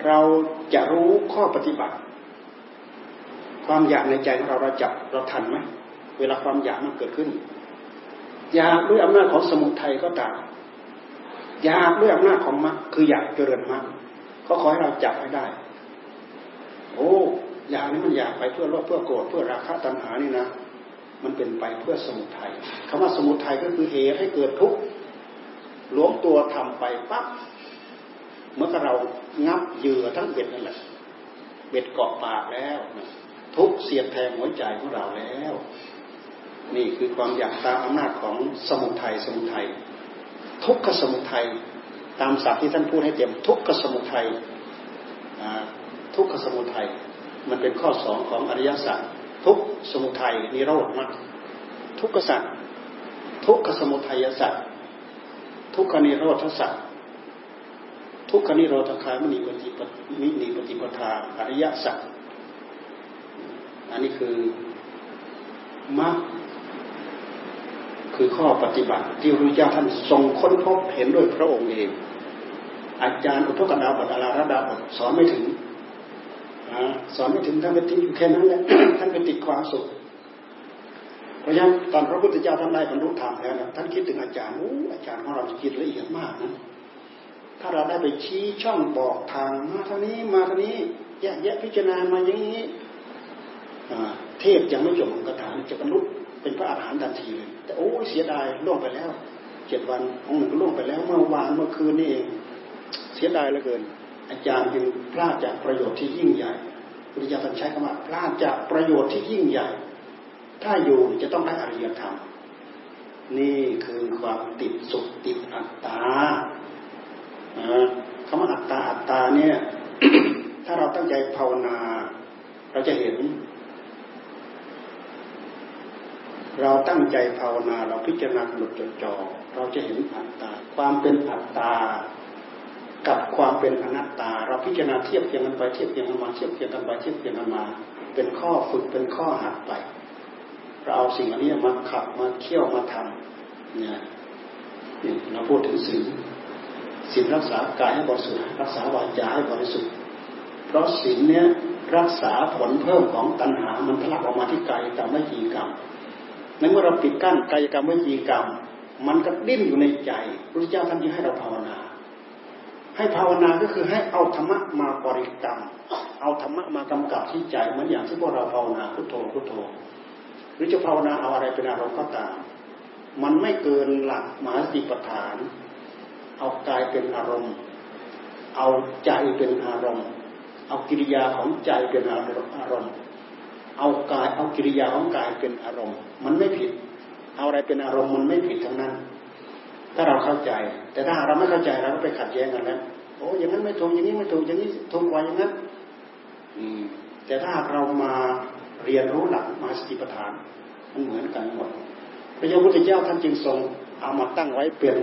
เราจะรู้ข้อปฏิบัติ ความอยากในใจของเราเราจับเราทันไหมเวลาความอยากมันเกิดขึ้น อยากด้วยอำนาจของสมุทัยก็ตาม อยากด้วยอำนาจของมรรคคืออยากเจริญมรรคก็ขอให้เราจับให้ได้ โอ้อยากนี้มันอยากไปเพื่อโลภเพื่อโกรธเพื่อราคะตัณหานี่นะมันเป็นไปเพื่อสมุทัยคำว่าสมุทัยก็คือเหตุให้เกิดทุกข์หลวมตัวทำไปปั๊บเมื่อเรางับเหยื่อทั้งเบ็ดนั่นแหละเบ็ดเกาะปากแล้วทุกเสียบแทงหัวใจของเราแล้ว นี่คือความอยากตามอำนาจของสมุทัยสมุทัย ทุกขสมุทัยตามศัพท์ที่ท่านพูดให้เต็มทุกขสมุทัยทุกขสมุทัยมันเป็นข้อสองของอริยสัจทุกสมุทัยนิโรธมรรคทุกขสัตว์ทุกขสมุทัยสัตว์ทุกขนิโรธสัตว์ทุกขนิโรธคายมณีปฏิปมินีปฏิปทาอริยสัจอันนี้คือมรรค คือข้อปฏิบัติที่พระพุทธเจ้าท่านทรงค้นพบเห็นด้วยพระองค์เอง อาจารย์อุทกดาบทอาราระดาบทสอนไม่ถึงสอนไม่ถึงท่านไปติดอยู่แค่นั้นแหละท่านไปติดความสุขเพราะฉะนั้นตอนพระพุทธเจ้าท่านได้บรรลุธรรมแล้วท่านคิดถึงอาจารย์โอ้อาจารย์ของเราคิดละเอียดมากนะถ้าเราได้ไปชี้ช่องบอกทางมาทางนี้มาทางนี้แยกแยะพิจารณามาอย่างนี้เทพยังไม่จบกระถางจะบรรลุเป็นพระอาหารหันต์ทันทีเลย แต่โอ้เสียดายล่วงไปแล้วเจ็ดวันองค์หนึ่งก็ล่วงไปแล้ว เมื่อวานเมื่อคืนนี่เองเสียดายเหลือเกิน อาจารย์จึงพลาดจากประโยชน์ที่ยิ่งใหญ่พุทธิยถาใช้คำว่าพลาดจากประโยชน์ที่ยิ่งใหญ่ ถ้าอยู่จะต้องได้อริยธรรม นี่คือความติดสุขติดอัตตาคำว่าอัตตาอัตตาเนี่ย ถ้าเราตั้งใจภาวนา เราจะเห็น เราตั้งใจภาวนาเราพิจารณาหลุดจดจ่อเราจะเห็นอัตตา ความเป็นอัตตา กับความเป็นอนัตตา เราพิจารณาเทียบเทียงกันไปเทียบเทียงกันมาเทียบเทียงกันไปเทียบเทียงกันมา เป็นข้อฝึกเป็นข้อหัดไป เราเอาสิ่งอันนี้มาขับมาเคี่ยวมาทำเนี่ยเราพูดถึงสิ่งศีลรักษากายให้บริสุทธิ์รักษาวาจาให้บริสุทธิ์ เพราะศีลเนี้ยรักษาผลเพิ่มของตัณหามันทะลักออกมาที่กายกรรมวิจีกรรม ในเมื่อเราปิดกั้นกายกรรมวิจีกรรม มันก็ดิ้นอยู่ในใจพระเจ้าท่านจึงให้เราภาวนา ให้ภาวนาก็คือให้เอาธรรมะมาบริกรรม เอาธรรมะมากำกับที่ใจเหมือนอย่างที่พวกเราภาวนาพุทโธพุทโธ หรือจะภาวนาเอาอะไรเป็นอารมณ์ก็ตาม มันไม่เกินหลักมหาสติปัฏฐาน เอากายเป็นอารมณ์ เอาใจเป็นอารมณ์ เอากิริยาของใจเป็นอารมณ์ เอากายเอากิริยาของกายเป็นอารมณ์ มันไม่ผิด เอาอะไรเป็นอารมณ์มันไม่ผิดทั้งนั้น ถ้าเราเข้าใจ แต่ถ้าเราไม่เข้าใจเราก็ไปขัดแย้งกันแล้วโอ้อย่างนั้นไม่ถูกอย่างนี้ไม่ถูกอย่างนี้ถูกกว่าอย่างนั้นอืมแต่ถ้าเรามาเรียนรู้หลักมาสติปัฏฐานมันเหมือนกันหมดพระยาพุทธเจ้าท่านจึงทรงเอามาตั้งไว้เป็น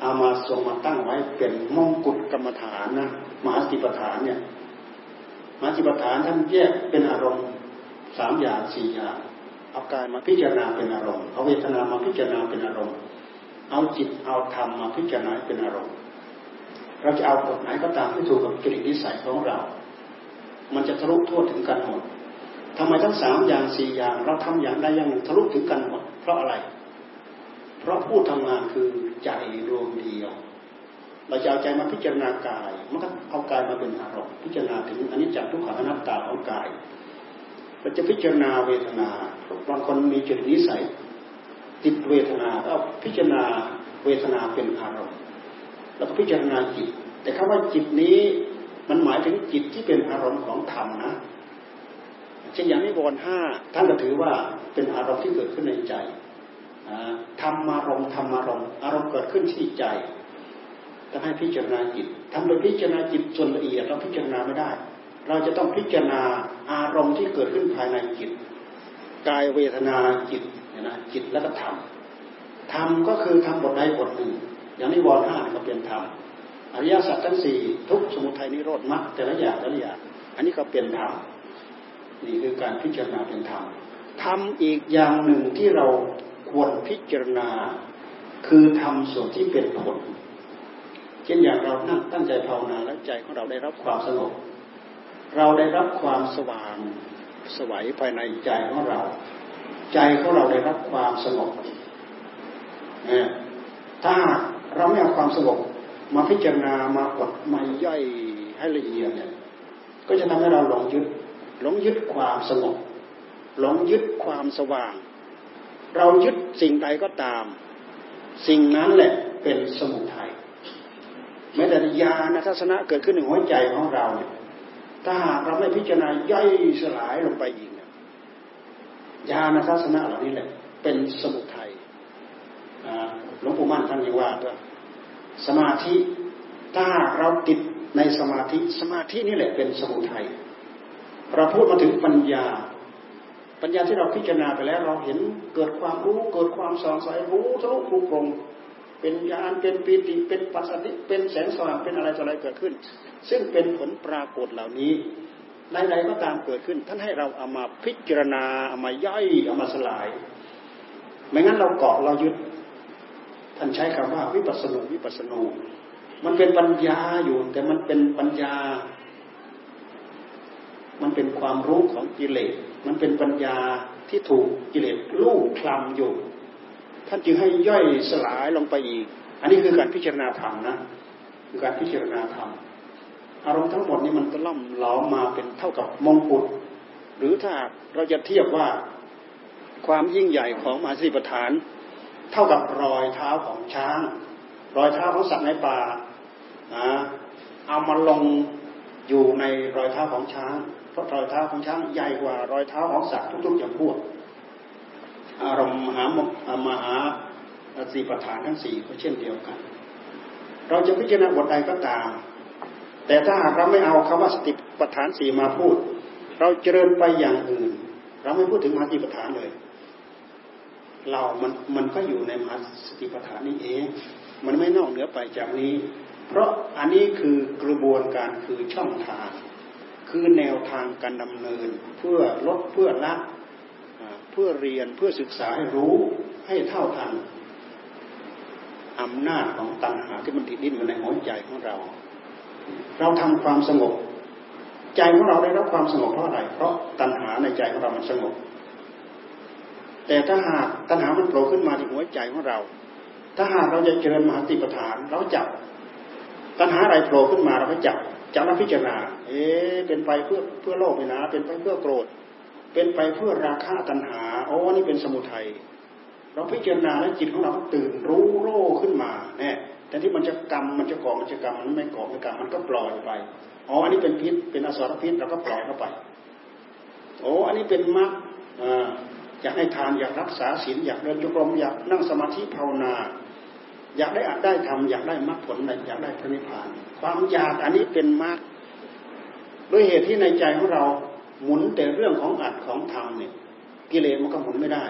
เอามาทรงมาตั้งไว้เป็นมงกุฎกรรมฐานนะมหาสติปัฏฐานเนี่ย มหาสติปัฏฐานท่านแยกเป็นอารมณ์สามอย่างสี่อย่างเอากายมาพิจารณาเป็นอารมณ์เอาเวทนามาพิจารณาเป็นอารมณ์ เอาจิตเอาธรรมมาพิจารณาเป็นอารมณ์ เราจะเอาบทไหนก็ตามที่ถูกกับกิรินิสัยของเรา มันจะทะลุทั่วถึงกันหมดทำไมทั้งสามอย่างสี่อย่างเราทำอย่างใดอย่างหนึ่งทะลุถึงกันหมด เพราะอะไร เพราะผู้ทำงานคือใจดวงเดียว เราจะเอาใจมาพิจารณากาย มันก็เอากายมาเป็นอารมณ์พิจารณาถึงอันนี้จักทุกขังอนัตตาของกายเราจะพิจารณาเวทนาบางคนมีจิตนิสัยติดเวทนาก็พิจารณาเวทนาเป็นอารมณ์ แล้วก็พิจารณาจิต แต่คำว่าจิตนี้มันหมายถึงจิตที่เป็นอารมณ์ของธรรมนะเช่นอย่างนิวรณ์ห้าท่านก็ถือว่าเป็นอารมณ์ที่เกิดขึ้นในใจธรรมารมธรรมารมอารมณ์เกิดขึ้นที่ใจ ต้องให้พิจารณาจิตทำโดยพิจารณาจิตส่วนละเอียดเราพิจารณาไม่ได้ เราจะต้องพิจารณาอารมณ์ที่เกิดขึ้นภายในจิต กายเวทนาจิตนะจิตแล้วก็ธรรมธรรมก็คือทำบทใดบทหนึ่ง อย่างนี้วรห้าก็เป็นธรรมอริยสัจทั้งสี่ทุกสมุทัยนิโรธมรรคแต่ละอย่างแต่ละอย่างอันนี้ก็เป็นธรรมนี่คือการพิจารณาเป็นธรรมธรรมอีกอย่างหนึ่งที่เราควรพิจารณา คือทำส่วนที่เป็นผล เช่นอย่างเรานั่งตั้งใจภาวนาแล้วใจของเราได้รับความสงบ เราได้รับความสว่างสวัยภายในใจของเรา ใจของเราได้รับความสงบถ้าเราไม่เอาความสงบมาพิจารณามากดมาย่อยให้ละเอียดเนี่ยก็จะทำให้เราหลงยึดหลงยึดความสงบหลงยึดความสว่าง เรายึดสิ่งใดก็ตาม สิ่งนั้นแหละเป็นสมุทัย แม้แต่ญาณทัศนะเกิดขึ้นในหัวใจของเราเนี่ยถ้าหากเราไม่พิจารณาย่อยสลายลงไปอีกญาณทัศนะเหล่านี้แหละ เป็นสมุทัยหลวงปู่มั่นท่านยังว่าว่าสมาธิถ้าเราติดในสมาธิสมาธินี่แหละเป็นสมุทัยเราพูดมาถึงปัญญา ปัญญาที่เราพิจารณาไปแล้ว เราเห็นเกิดความรู้เกิดความสองสัยรู้ทะลุผูกรง เป็นญาณเป็นปีติเป็นปัสสติเป็นแสงสว่างเป็นอะไรต่ออะไรเกิดขึ้น ซึ่งเป็นผลปรากฏเหล่านี้ใดๆก็ตามเกิดขึ้น ท่านให้เราเอามาพิจารณาเอามาย่อยเอามาสลาย ไม่งั้นเราเกาะเรายึดท่านใช้คำว่าวิปัสสนูวิปัสสนูมันเป็นปัญญาอยู่ แต่มันเป็นปัญญา มันเป็นความรู้ของกิเลส มันเป็นปัญญาที่ถูกกิเลสลูกคลำอยู่ ท่านจึงให้ย่อยสลายลงไปอีก อันนี้คือการพิจารณาธรรมนะคือการพิจารณาธรรมอารมณ์ทั้งหมดนี้มันก็ล่อมหลอมมาเป็นเท่ากับมงกุฎหรือถ้าเราจะเทียบว่าความยิ่งใหญ่ของมหาสิปฐาน เท่ากับรอยเท้าของช้าง รอยเท้าของสัตว์ในป่าเอามาลงอยู่ในรอยเท้าของช้าง เพราะรอยเท้าของช้างใหญ่กว่ารอยเท้าของสัตว์ทุกๆอย่างพวก อารมณ์มหามหาสีประธานทั้งสี่ก็เช่นเดียวกัน เราจะพิจารณาบทใดก็ตาม แต่ถ้าหากเราไม่เอาคำว่าสติปัฏฐานสี่มาพูด เราเจริญไปอย่างอื่น เราไม่พูดถึงมหาสติปัฏฐานเลย เรามันมันก็อยู่ในมหาสติปัฏฐานนี้เอง มันไม่นอกเหนือไปจากนี้ เพราะอันนี้คือกระบวนการคือช่องทาง คือแนวทางการดำเนินเพื่อลดเพื่อละ เพื่อเรียนเพื่อศึกษาให้รู้ให้เท่าทันอำนาจของตัณหาที่มันติดดิ้นอยู่ในหัวใจของเรา เราทำความสงบ ใจของเราได้รับความสงบเพราะอะไร เพราะตัณหาในใจของเรามันสงบ แต่ถ้าหากตัณหามันโผล่ขึ้นมาที่หัวใจของเรา ถ้าหากเราจะเจริญมหาติปฐาน เราจับ ตัณหาอะไรโผล่ขึ้นมาเราก็จับจับแล้วพิจารณา เอ๊เป็นไปเพื่อเพื่อโลภนะ เป็นไปเพื่อโกรธ เป็นไปเพื่อราคะตัณหาโอ้นี่เป็นสมุทัยเราพิจารณาแล้วจิตของเราตื่นรู้โล่ขึ้นมาเนี่ยแต่ที่มันจะกรรมมันจะก่อมันจะกรรมมันไม่ก่อไม่กรรมมันก็ปล่อยไปอ๋ออันนี้เป็นพิษเป็นอสรพิษเราก็ปล่อยเข้าไปโอ้อันนี้เป็นมรรคอยากให้ทานอยากรักษาศีลอยากเดินจงกรมอยากนั่งสมาธิภาวนา อยากได้อัดได้ทำอยากได้มรรคผลอยากได้พระนิพพาน ความอยากอันนี้เป็นมรรคด้วยเหตุที่ในใจของเรา หมุนแต่เรื่องของอัดของทำเนี่ยกิเลสมันก็หมุนไม่ได้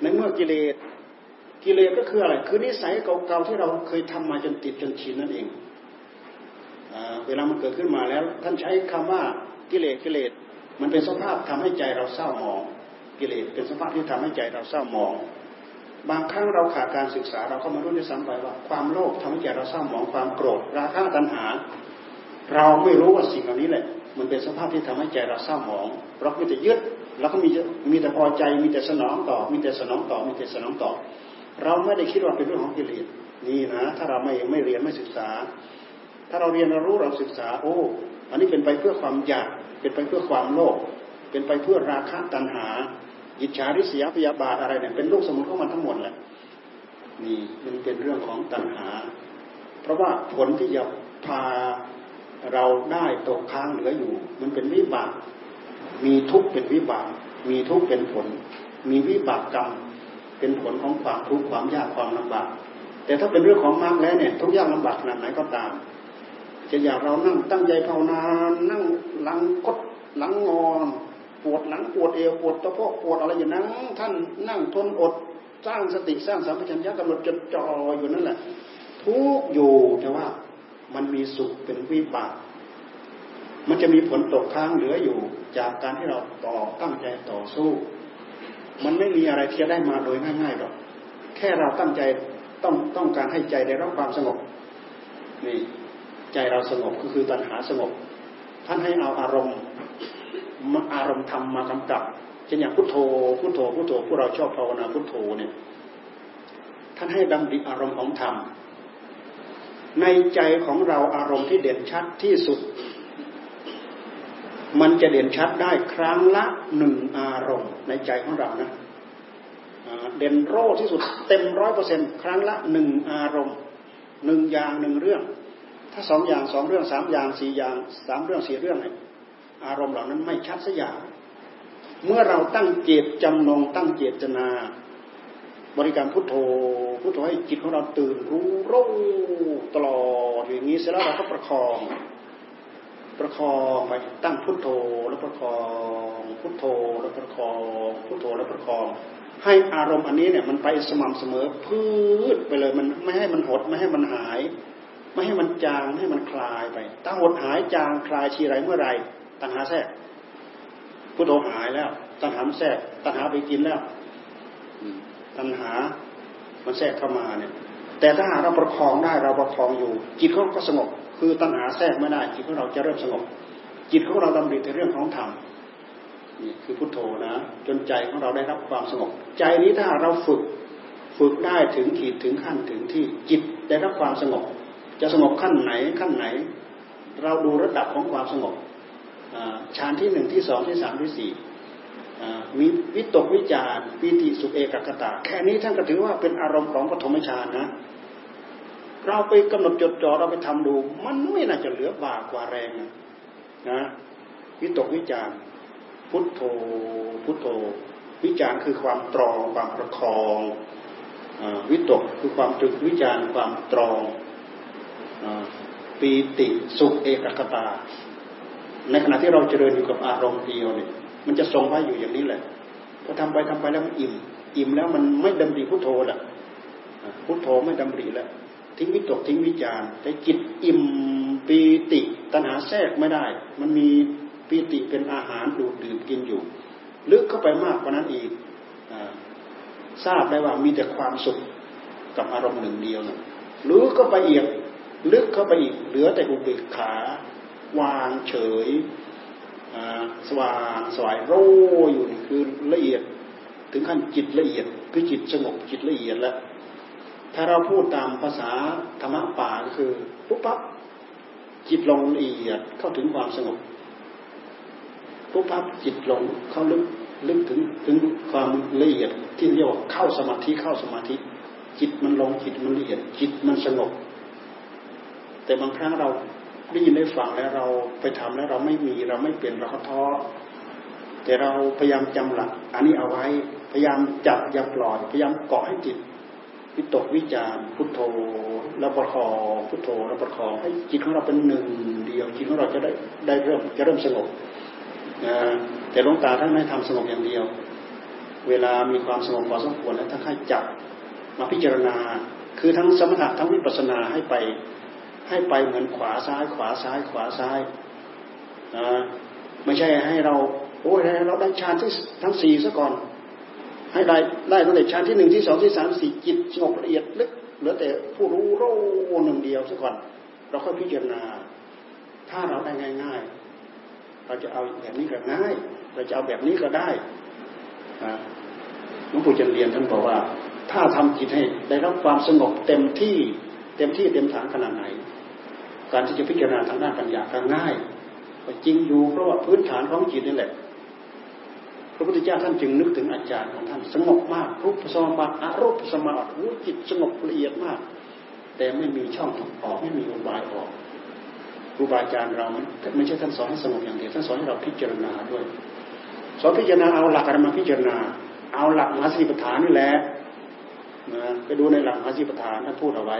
ในเมื่อกิเลสกิเลสก็คืออะไร คือนิสัยเก่าๆที่เราเคยทำมาจนติดจนชินนั่นเองเวลามันเกิดขึ้นมาแล้ว ท่านใช้คำว่ากิเลสกิเลสมันเป็นสภาพทำให้ใจเราเศร้าหมอง กิเลสเป็นสภาพที่ทำให้ใจเราเศร้าหมอง บางครั้งเราขาดการศึกษาเราก็มารู้ด้วยซ้ำไปว่า ความโลภทำให้ใจเราเศร้าหมองความโกรธราคะตัณหา เราไม่รู้ว่าสิ่งเหล่านี้แหละ มันเป็นสภาพที่ทำให้ใจเราเศร้าหมอง เราไม่แต่ยึดเราก็มีมีแต่พอใจมีแต่สนองต่อ มีแต่สนองต่อ มีแต่สนองต่อ เราไม่ได้คิดว่าเป็นเรื่องของกิเลสนี่นะ ถ้าเราไม่ไม่เรียนไม่ศึกษา ถ้าเราเรียนเรารู้เราศึกษา โอ้ อันนี้เป็นไปเพื่อความอยากเป็นไปเพื่อความโลภเป็นไปเพื่อราคะตัณหาอิจฉาริษยาพยาบาทอะไรเนี่ยเป็นลูกสมุนของมันทั้งหมดแหละนี่มันเป็นเรื่องของตัณหา เพราะว่าผลที่จะพา เราได้ตกค้างเหลืออยู่ มันเป็นวิบาก มีทุกข์เป็นวิบาก มีทุกข์เป็นผล มีวิบากกรรม เป็นผลของความทุกข์ความยากความลำบาก แต่ถ้าเป็นเรื่องของมรรคแล้วเนี่ย ทุกยากลำบากขนาดไหนก็ตาม จะอยากเรานั่งตั้งใจภาวนา นั่งหลังกดหลังงอนปวดหลังปวดเอวปวดตะโพกปวดอะไรอย่างนั้น ท่านนั่งทนอดสร้างสติสร้างสัมปชัญญะกำหนดจดจ่ออยู่นั่นแหละ ทุกอยู่แต่ว่า มันมีสุขเป็นวิบาก มันจะมีผลตกค้างเหลืออยู่ จากการที่เราต่อตั้งใจต่อสู้ มันไม่มีอะไรที่จะได้มาโดยง่ายๆหรอก แค่เราตั้งใจต้องต้องการให้ใจได้รับความสงบนี่ใจเราสงบก็คือตัณหาสงบ ท่านให้เอาอารมณ์อารมณ์ธรรมมากำกับเช่นอย่างพุทโธพุทโธพุทโธพวกเราชอบภาวนาพุทโธเนี่ยท่านให้ดำดิอารมณ์ของธรรม ในใจของเราอารมณ์ที่เด่นชัดที่สุด มันจะเด่นชัดได้ครั้งละหนึ่งอารมณ์ ในใจของเรานะเด่นโรที่สุดเต็มร้อยเปอร์เซ็นครั้งละหนึ่งอารมณ์หนึ่งอย่างหนึ่งเรื่อง ถ้าสองอย่างสองเรื่องสามอย่างสี่อย่างสามเรื่องสี่เรื่องเนี่ยอารมณ์เหล่านั้นไม่ชัดสักอย่าง เมื่อเราตั้งเจตจำนงตั้งเจตนา บริกรรมพุทโธพุทโธให้จิตของเราตื่นรู้รู้ตลอดอย่างนี้เสร็จแล้วเราก็ประคอง ประคองไปตั้งพุทโธแล้วประคองพุทโธแล้วประคองพุทโธแล้วประคอง ให้อารมณ์อันนี้เนี่ยมันไปสม่ำเสมอพืชไปเลยมันไม่ให้มันหดไม่ให้มันหาย ไม่ให้มันจางให้มันคลายไปถ้าหดหายจางคลายชีไรเมื่อไรตัณหาแทรกพุทโธหายแล้วตัณหาแทรกตัณหาไปกินแล้ว ตัณหา มันแทรกเข้ามาเนี่ย แต่ถ้าหากเราประคองได้เราประคองอยู่ จิตเขาก็สงบ คือตัณหาแทรกไม่ได้ จิตของเราจะเริ่มสงบ จิตของเราดำริในเรื่องของธรรมนี่คือพุทโธนะ จนใจของเราได้รับความสงบ ใจนี้ถ้าเราฝึกฝึกได้ถึงขีดถึงขั้นถึงที่จิตได้รับความสงบ จะสงบขั้นไหนขั้นไหน เราดูระดับของความสงบฌานที่หนึ่งที่สองที่สามที่สี่ มีวิตกวิจารปิติสุเอกกตา แค่นี้ท่านก็ถือว่าเป็นอารมณ์ของปฐมฌานนะ เราไปกำหนดจดจ่อเราไปทำดู มันไม่น่าจะเหลือบากว่าแรงนะนะวิตกวิจารพุทโธพุทโธ วิจารคือความตรองความประคองวิตกคือความตรึกวิจารความตรองปีติสุขเอกคตา ในขณะที่เราเจริญอยู่กับอารมณ์เดียวเนี่ย มันจะทรงไว้อยู่อย่างนี้แหละพอทำไปทำไปแล้วมันอิ่ม อิ่มแล้วมันไม่ดำริพุทโธละพุทโธไม่ดำริแล้วทิ้งวิตกทิ้งวิจารแต่จิตอิ่มปีติตัณหาแทรกไม่ได้ มันมีปีติเป็นอาหารดูดดื่มกินอยู่ลึกเข้าไปมากกว่านั้นอีกทราบได้ว่ามีแต่ความสุขกับอารมณ์หนึ่งเดียวนะลึกเข้าไปอีกลึกเข้าไปอีกเหลือแต่อุเบกขาวางเฉย สว่างสวายโรอยู่นี่คือละเอียด ถึงขั้นจิตละเอียด คือจิตสงบจิตละเอียดแล้วถ้าเราพูดตามภาษาธรรมะป่าก็คือปุ๊บปั๊บจิตลงละเอียดเข้าถึงความสงบปุ๊บปั๊บจิตลงเข้าลึกลึกถึงถึงความละเอียดที่เรียกว่าเข้าสมาธิเข้าสมาธิ จิตมันลงจิตมันละเอียด จิตมันสงบแต่บางครั้งเรา ได้ยินได้ฟังแล้วเราไปทำแล้วเราไม่มีเราไม่เปลี่ยนเราก็ท้อแต่เราพยายามจำหลัก อันนี้เอาไว้พยายามจับอย่าปล่อยพยายามเกาะให้จิตวิตกวิจารพุทโธแล้วประคองพุทโธแล้วประคองให้จิตของเราเป็นหนึ่งเดียวจิตของเราจะได้ได้เริ่มจะเริ่มสงบนะแต่หลวงตาท่านไม่ทำสงบอย่างเดียว เวลามีความสงบพอสมควรแล้วท่านให้จับมาพิจารณาคือทั้งสมถะทั้งวิปัสสนาให้ไป ให้ไปเหมือนขวาซ้าย ขวาซ้าย ขวาซ้ายนะไม่ใช่ให้เราโอ้ยเราได้ฌานที่ทั้งสี่ซะก่อน ให้ได้ได้ตั้งแต่ฌานที่หนึ่งที่สองที่สามสี่จิตสงบละเอียดลึกเหลือแต่ผู้รู้โรหนึ่งเดียวซะก่อน เราค่อยพิจารณา ถ้าเราได้ง่าย ๆ เราจะเอาแบบนี้ก็ง่าย เราจะเอาแบบนี้ก็ได้หลวงปู่จันเรียนท่านบอกว่า ถ้าทำจิตให้ได้รับความสงบเต็มที่เต็มที่เต็มฐานขนาดไหน การที่จะพิจารณาทางด้านปัญญาก็ง่ายจริงอยู่เพราะว่าพื้นฐานของจิตนี่แหละ พระพุทธเจ้าท่านจึงนึกถึงอาจารย์ของท่านสงบมากรูปสมบัติอรูปสมาบัติจิตสงบละเอียดมาก แต่ไม่มีช่องออกไม่มีอุบายออกครูบาอาจารย์เราไม่ใช่ท่านสอนให้สงบอย่างเดียวท่านสอนให้เราพิจารณาด้วย สอนพิจารณาเอาหลักอะไรมาพิจารณา เอาหลักมหาสติปัฏฐานนี่แหละนะไปดูในหลักมหาสติปัฏฐานท่านพูดเอาไว้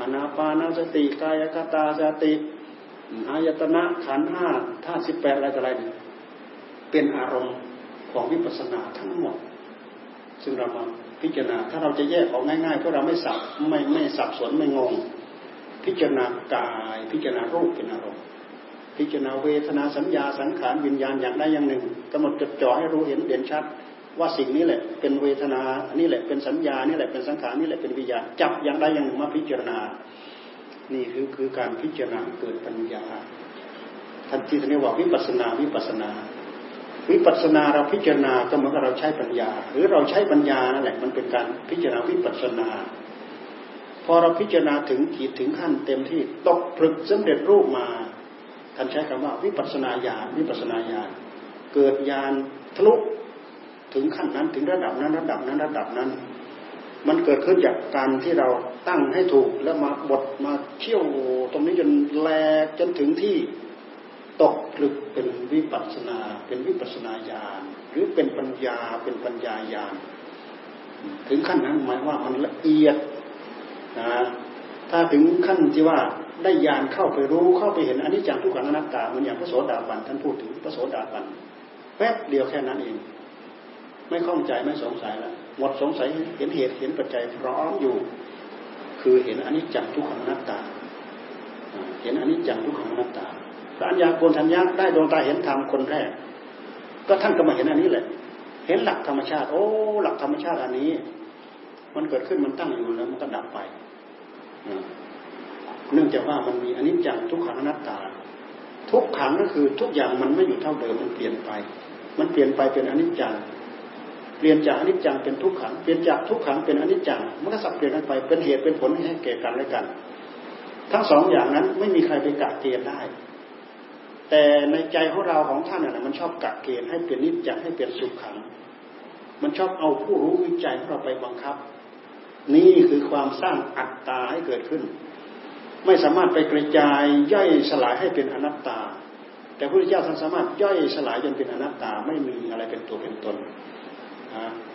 อนาปานสติกายคตาสติอายตนะขันห้าธาตุสิบแปดอะไรต่ออะไรเป็นอารมณ์ของวิปัสสนาทั้งหมด ซึ่งเรามาพิจารณาถ้าเราจะแยกออกง่ายๆเพราะเราไม่สับไม่ไม่สับสนไม่งง พิจารณากายพิจารณารูปเป็นอารมณ์ พิจารณาเวทนาสัญญาสังขารวิญญาณอย่างใดอย่างหนึ่งกำหนดจดจ่อให้รู้เห็นเด่นชัด ว่าสิ่งนี้แหละเป็นเวทนาอันนี้แหละเป็นสัญญานี่แหละเป็นสังขารนี่แหละเป็นวิญญาณจับอย่างใดอย่างหนึ่งมาพิจารณา นี่คือคือการพิจารณาเกิดปัญญาท่านทีท่านเรียกว่าวิปัสนาวิปัสนา วิปัสนาเราพิจารณาก็เหมือนกับเราใช้ปัญญา หรือเราใช้ปัญญานั่นแหละมันเป็นการพิจารณาวิปัสนา พอเราพิจารณาถึงขีดถึงขั้นเต็มที่ตกผลึกสำเร็จรูปมาท่านใช้คำว่าวิปัสนาญาณวิปัสนาญาณเกิดญาณทะลุ ถึงขั้นนั้นถึงระดับนั้นระดับนั้นระดับนั้น มันเกิดขึ้นจากการที่เราตั้งให้ถูกแล้วมาบดมาเที่ยวตรงนี้จนแหลกจนถึงที่ตกผลึกเป็นวิปัสนา เป็นวิปัสนาญาณหรือเป็นปัญญาเป็นปัญญาญาณถึงขั้นนั้นหมายว่ามันละเอียดนะถ้าถึงขั้นที่ว่าได้ญาณเข้าไปรู้เข้าไปเห็นอนิจจังทุกขังอนัตตาเหมือนอย่างพระโสดาบันท่านพูดถึงพระโสดาบันแป๊บเดียวแค่นั้นเอง ไม่ข้องใจไม่สงสัยแล้วหมดสงสัยเห็นเหตุเห็นปัจจัยพร้อมอยู่ คือเห็นอนิจจังทุกขังนัตตา เห็นอนิจจังทุกขังนัตตาพระัญญาโกนทัญญาได้ดวงตาเห็นธรรมคนแรก ก็ท่านก็มาเห็นอันนี้แหละ เห็นหลักธรรมชาติ โอ้หลักธรรมชาติอันนี้ มันเกิดขึ้นมันตั้งอยู่แล้วมันก็ดับไปเนื่องจากว่ามันมีอนิจจังทุกขังนัตตา ทุกขังก็คือทุกอย่างมันไม่อยู่เท่าเดิมมันเปลี่ยนไป มันเปลี่ยนไปเป็นอนิจจัง เปลี่ยนจากอนิจจังเป็นทุกขัง เปลี่ยนจากทุกขังเป็นอนิจจังมันก็สับเปลี่ยนกันไป เป็นเหตุเป็นผลให้แก่กันและกัน ทั้งสองอย่างนั้นไม่มีใครไปกักเกณฑ์ได้ แต่ในใจของเราของท่านน่ะมันชอบกักเกณฑ์ให้เป็นนิจจังให้เป็นสุขขัง มันชอบเอาผู้รู้วิจัยของเราไปบังคับ นี่คือความสร้างอัตตาให้เกิดขึ้น ไม่สามารถไปกระจายย่อยสลายให้เป็นอนัตตา แต่พระพุทธเจ้าท่านสามารถย่อยสลายจนเป็นอนัตตาไม่มีอะไรเป็นตัวเป็นตน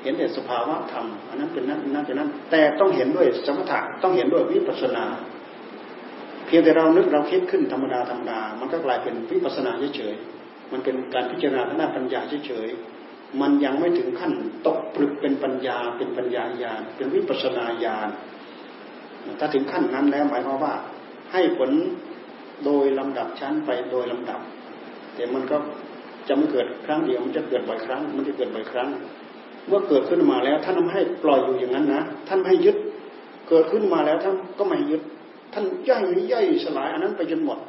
เห็นแต่สภาวะธรรมอันนั้นเป็นนั้นนั้นเป็นนั้น แต่ต้องเห็นด้วยสมถะต้องเห็นด้วยวิปัสนา เพียงแต่เรานึกเราคิดขึ้นธรรมดาธรรมดา มันก็กลายเป็นวิปัสนาเฉยๆมันเป็นการพิจารณาทางด้านปัญญาเฉยๆมันยังไม่ถึงขั้นตกผลึกเป็นปัญญา เป็นปัญญาญาณเป็นวิปัสนาญาณถ้าถึงขั้นนั้นแล้วหมายความว่าให้ผลโดยลำดับชั้นไปโดยลำดับ แต่มันก็จะไม่เกิดครั้งเดียวมันจะเกิดบ่อยครั้ง มันจะเกิดบ่อยครั้ง เมื่อเกิดขึ้นมาแล้ว ท่านไม่ให้ปล่อยอยู่อย่างนั้นนะท่านไม่ให้ยึด เกิดขึ้นมาแล้วท่านก็ไม่ยึด ท่านย่อยย่อยสลายอันนั้นไปจนหมด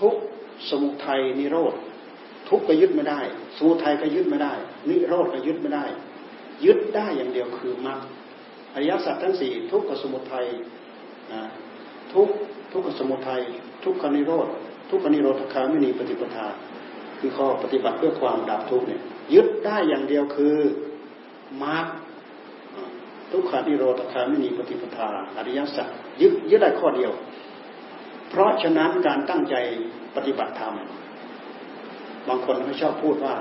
ทุกสมุทัยนิโรธทุกก็ยึดไม่ได้ สมุทัยก็ยึดไม่ได้ นิโรธก็ยึดไม่ได้ ยึดได้อย่างเดียวคือมรรคอริยสัจทั้งสี่ทุกขสมุทัยทุกทุกขสมุทัยทุกขนิโรธทุกขนิโรธคาไม่มีปฏิปทาคือข้อปฏิบัติเพื่อความดับทุกข์เนี่ย ยึดได้อย่างเดียวคือมรรคทุกขานิโรธคาไม่มีปฏิปทาอริยสัจยึดยึดได้ข้อเดียว เพราะฉะนั้นการตั้งใจปฏิบัติธรรม บางคนเขาชอบพูดว่า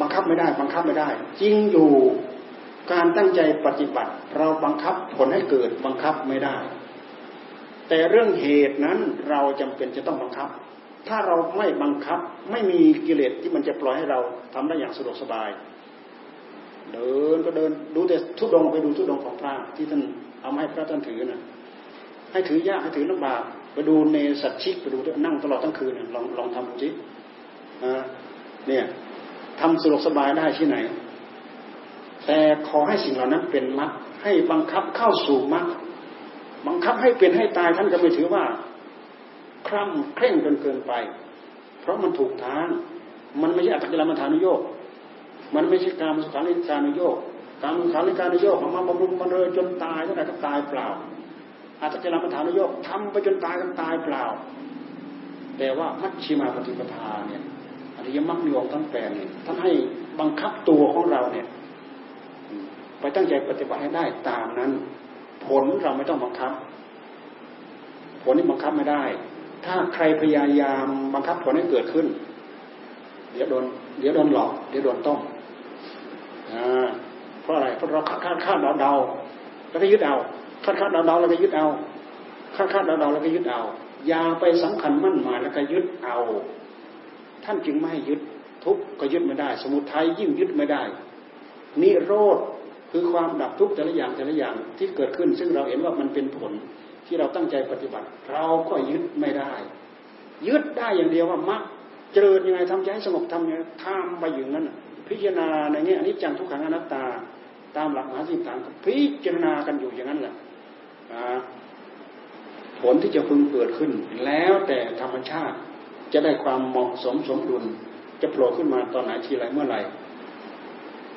บังคับไม่ได้ บังคับไม่ได้ จริงอยู่การตั้งใจปฏิบัติ เราบังคับผลให้เกิดบังคับไม่ได้ แต่เรื่องเหตุนั้นเราจำเป็นจะต้องบังคับ ถ้าเราไม่บังคับไม่มีกิเลสที่มันจะปล่อยให้เราทำได้อย่างสะดวกสบาย เดินก็เดินดูแต่ทุดงไปดูทุดงของพระที่ท่านเอาให้พระท่านถือนะให้ถือยากให้ถือลำบากไปดูเนสัตชิกไปดูนั่งตลอดทั้งคืนลองลองทำดูสิเนี่ยทำสะดวกสบายได้ที่ไหน แต่ขอให้สิ่งเหล่านั้นเป็นมรรคให้บังคับเข้าสู่มรรคบังคับให้เป็นให้ตายท่านก็ไม่ถือว่า คร่ำเคร่งจนเกินไป เพราะมันถูกทาง มันไม่ใช่อัตกิลมัฐานุโยกมันไม่ใช่การมสุขานิการนุโยกการมสุขานิการนุโยกมาบำรุงบำเรอจนตายเท่าไหร่ก็ตายเปล่าอัตกิลมัฐานุโยกทำไปจนตายก็ตายเปล่า แต่ว่ามัชชิมาปฏิปทาเนี่ยอริยมรรคมีองค์ทั้งแปดเนี่ยท่านให้บังคับตัวของเราเนี่ยไปตั้งใจปฏิบัติให้ได้ตามนั้น ผลเราไม่ต้องบังคับ ผลนี่บังคับไม่ได้ ถ้าใครพยายามบังคับผลให้เกิดขึ้น เดี๋ยวโดนเดี๋ยวโดนหลอก เดี๋ยวโดนต้มเพราะอะไรเพราะเราคาดคาดคาดเดาเดาแล้วก็ยึดเอาคาดคาดเดาเดาแล้วก็ยึดเอาคาดคาดเดาเดาแล้วก็ยึดเอาอย่าไปสำคัญมั่นหมายแล้วก็ยึดเอา ท่านจึงไม่ยึดทุกก็ยึดไม่ได้ สมุทัยยิ่งยึดไม่ได้ นิโรธคือความดับทุกข์แต่ละอย่างแต่ละอย่างที่เกิดขึ้น ซึ่งเราเห็นว่ามันเป็นผล ที่เราตั้งใจปฏิบัติ เราก็ยึดไม่ได้ ยึดได้อย่างเดียวว่ามักเจริญยังไงทำใจให้สงบทำยังไงทำไปอย่างนั้นพิจารณาในแง่อันนี้จังทุกขังอนัตตา ตามหลักมหาสิทธานพิจารณากันอยู่อย่างนั้นแหละผลที่จะพึงเกิดขึ้น แล้วแต่ธรรมชาติจะได้ความเหมาะสมสมดุล จะโผล่ขึ้นมาตอนไหนทีไรเมื่อไหร่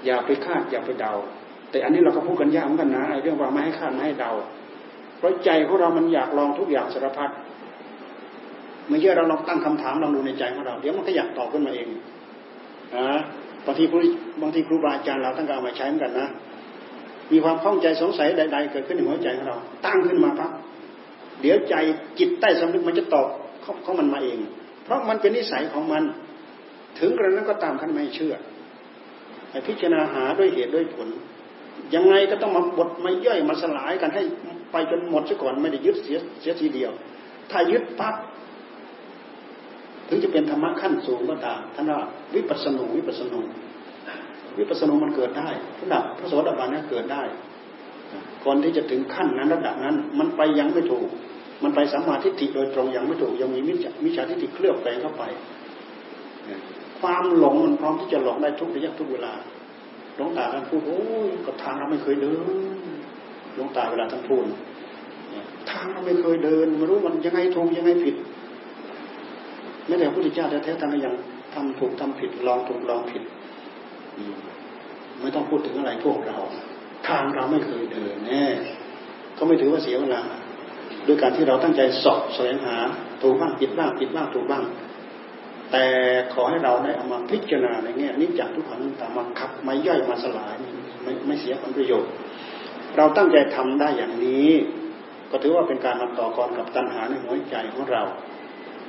อย่าไปคาดอย่าไปเดา แต่อันนี้เราก็พูดกันยากเหมือนกันนะไอ้เรื่องว่าไม่ให้คาดไม่ให้เดา เพราะใจของเรามันอยากลองทุกอย่างสารพัดไม่เยอะเราลองตั้งคำถามลองดูในใจของเรา เดี๋ยวมันก็อยากตอบขึ้นมาเองนะบางทีบางทีครูบาอาจารย์เราตั้งกามาใช้เหมือนกันนะมีความข้องใจสงสัยใด ๆ เกิดขึ้นในหัวใจของเรา ตั้งขึ้นมาปั๊บเดี๋ยวใจจิตใต้สำนึกมันจะตอบเขามันมาเอง เพราะมันเป็นนิสัยของมัน ถึงกระนั้นก็ตามท่านไม่เชื่อพิจารณาหาด้วยเหตุด้วยผล ยังไงก็ต้องมาบดมาย่อยมาสลายกันให้ ไปจนหมดซะก่อนไม่ได้ยึดเสียเสียทีเดียว ถ้ายึดปั๊บถึงจะเป็นธรรมะขั้นสูงก็ตามท่านว่าวิปัสสนูวิปัสสนูวิปัสสนูมันเกิดได้ระดับพระโสดาบันนั้เกิดได้ก่อนที่จะถึงขั้นนั้นระดับนั้น มันไปยังไม่ถูก มันไปสัมมาทิฏฐิโดยตรงยังไม่ถูกยังมีมิจฉาทิฏฐิเคลือบแฝงเข้าไป ความหลงมันพร้อมที่จะหลงได้ทุกระยะทุกเวลาหลงตาท่านพูดโอ้ยกับทางเราไม่เคยเดิน ลวงตาเวลาท่านพูดทางเราไม่เคยเดินไม่รู้มันยังไงถูกยังไงผิดไม่แต่พระพุทธเจ้าแท้ๆท่านก็ยังทำถูกทำผิดลองถูกลองผิดไม่ต้องพูดถึงอะไรพวกเรา ทางเราไม่เคยเดินแน่ก็ไม่ถือว่าเสียเวลาด้วยการที่เราตั้งใจสอบแสวงหาถูกบ้างผิดบ้างผิดบ้างถูกบ้าง แต่ขอให้เราได้เอามาพิจารณาในแง่นิจจังทุกขังตามาขับมาย่อยมาสลายไม่ไม่เสียผลประโยชน์ เราตั้งใจทำได้อย่างนี้ ก็ถือว่าเป็นการนำต่อกรกับตัณหาในหัวใจของเรา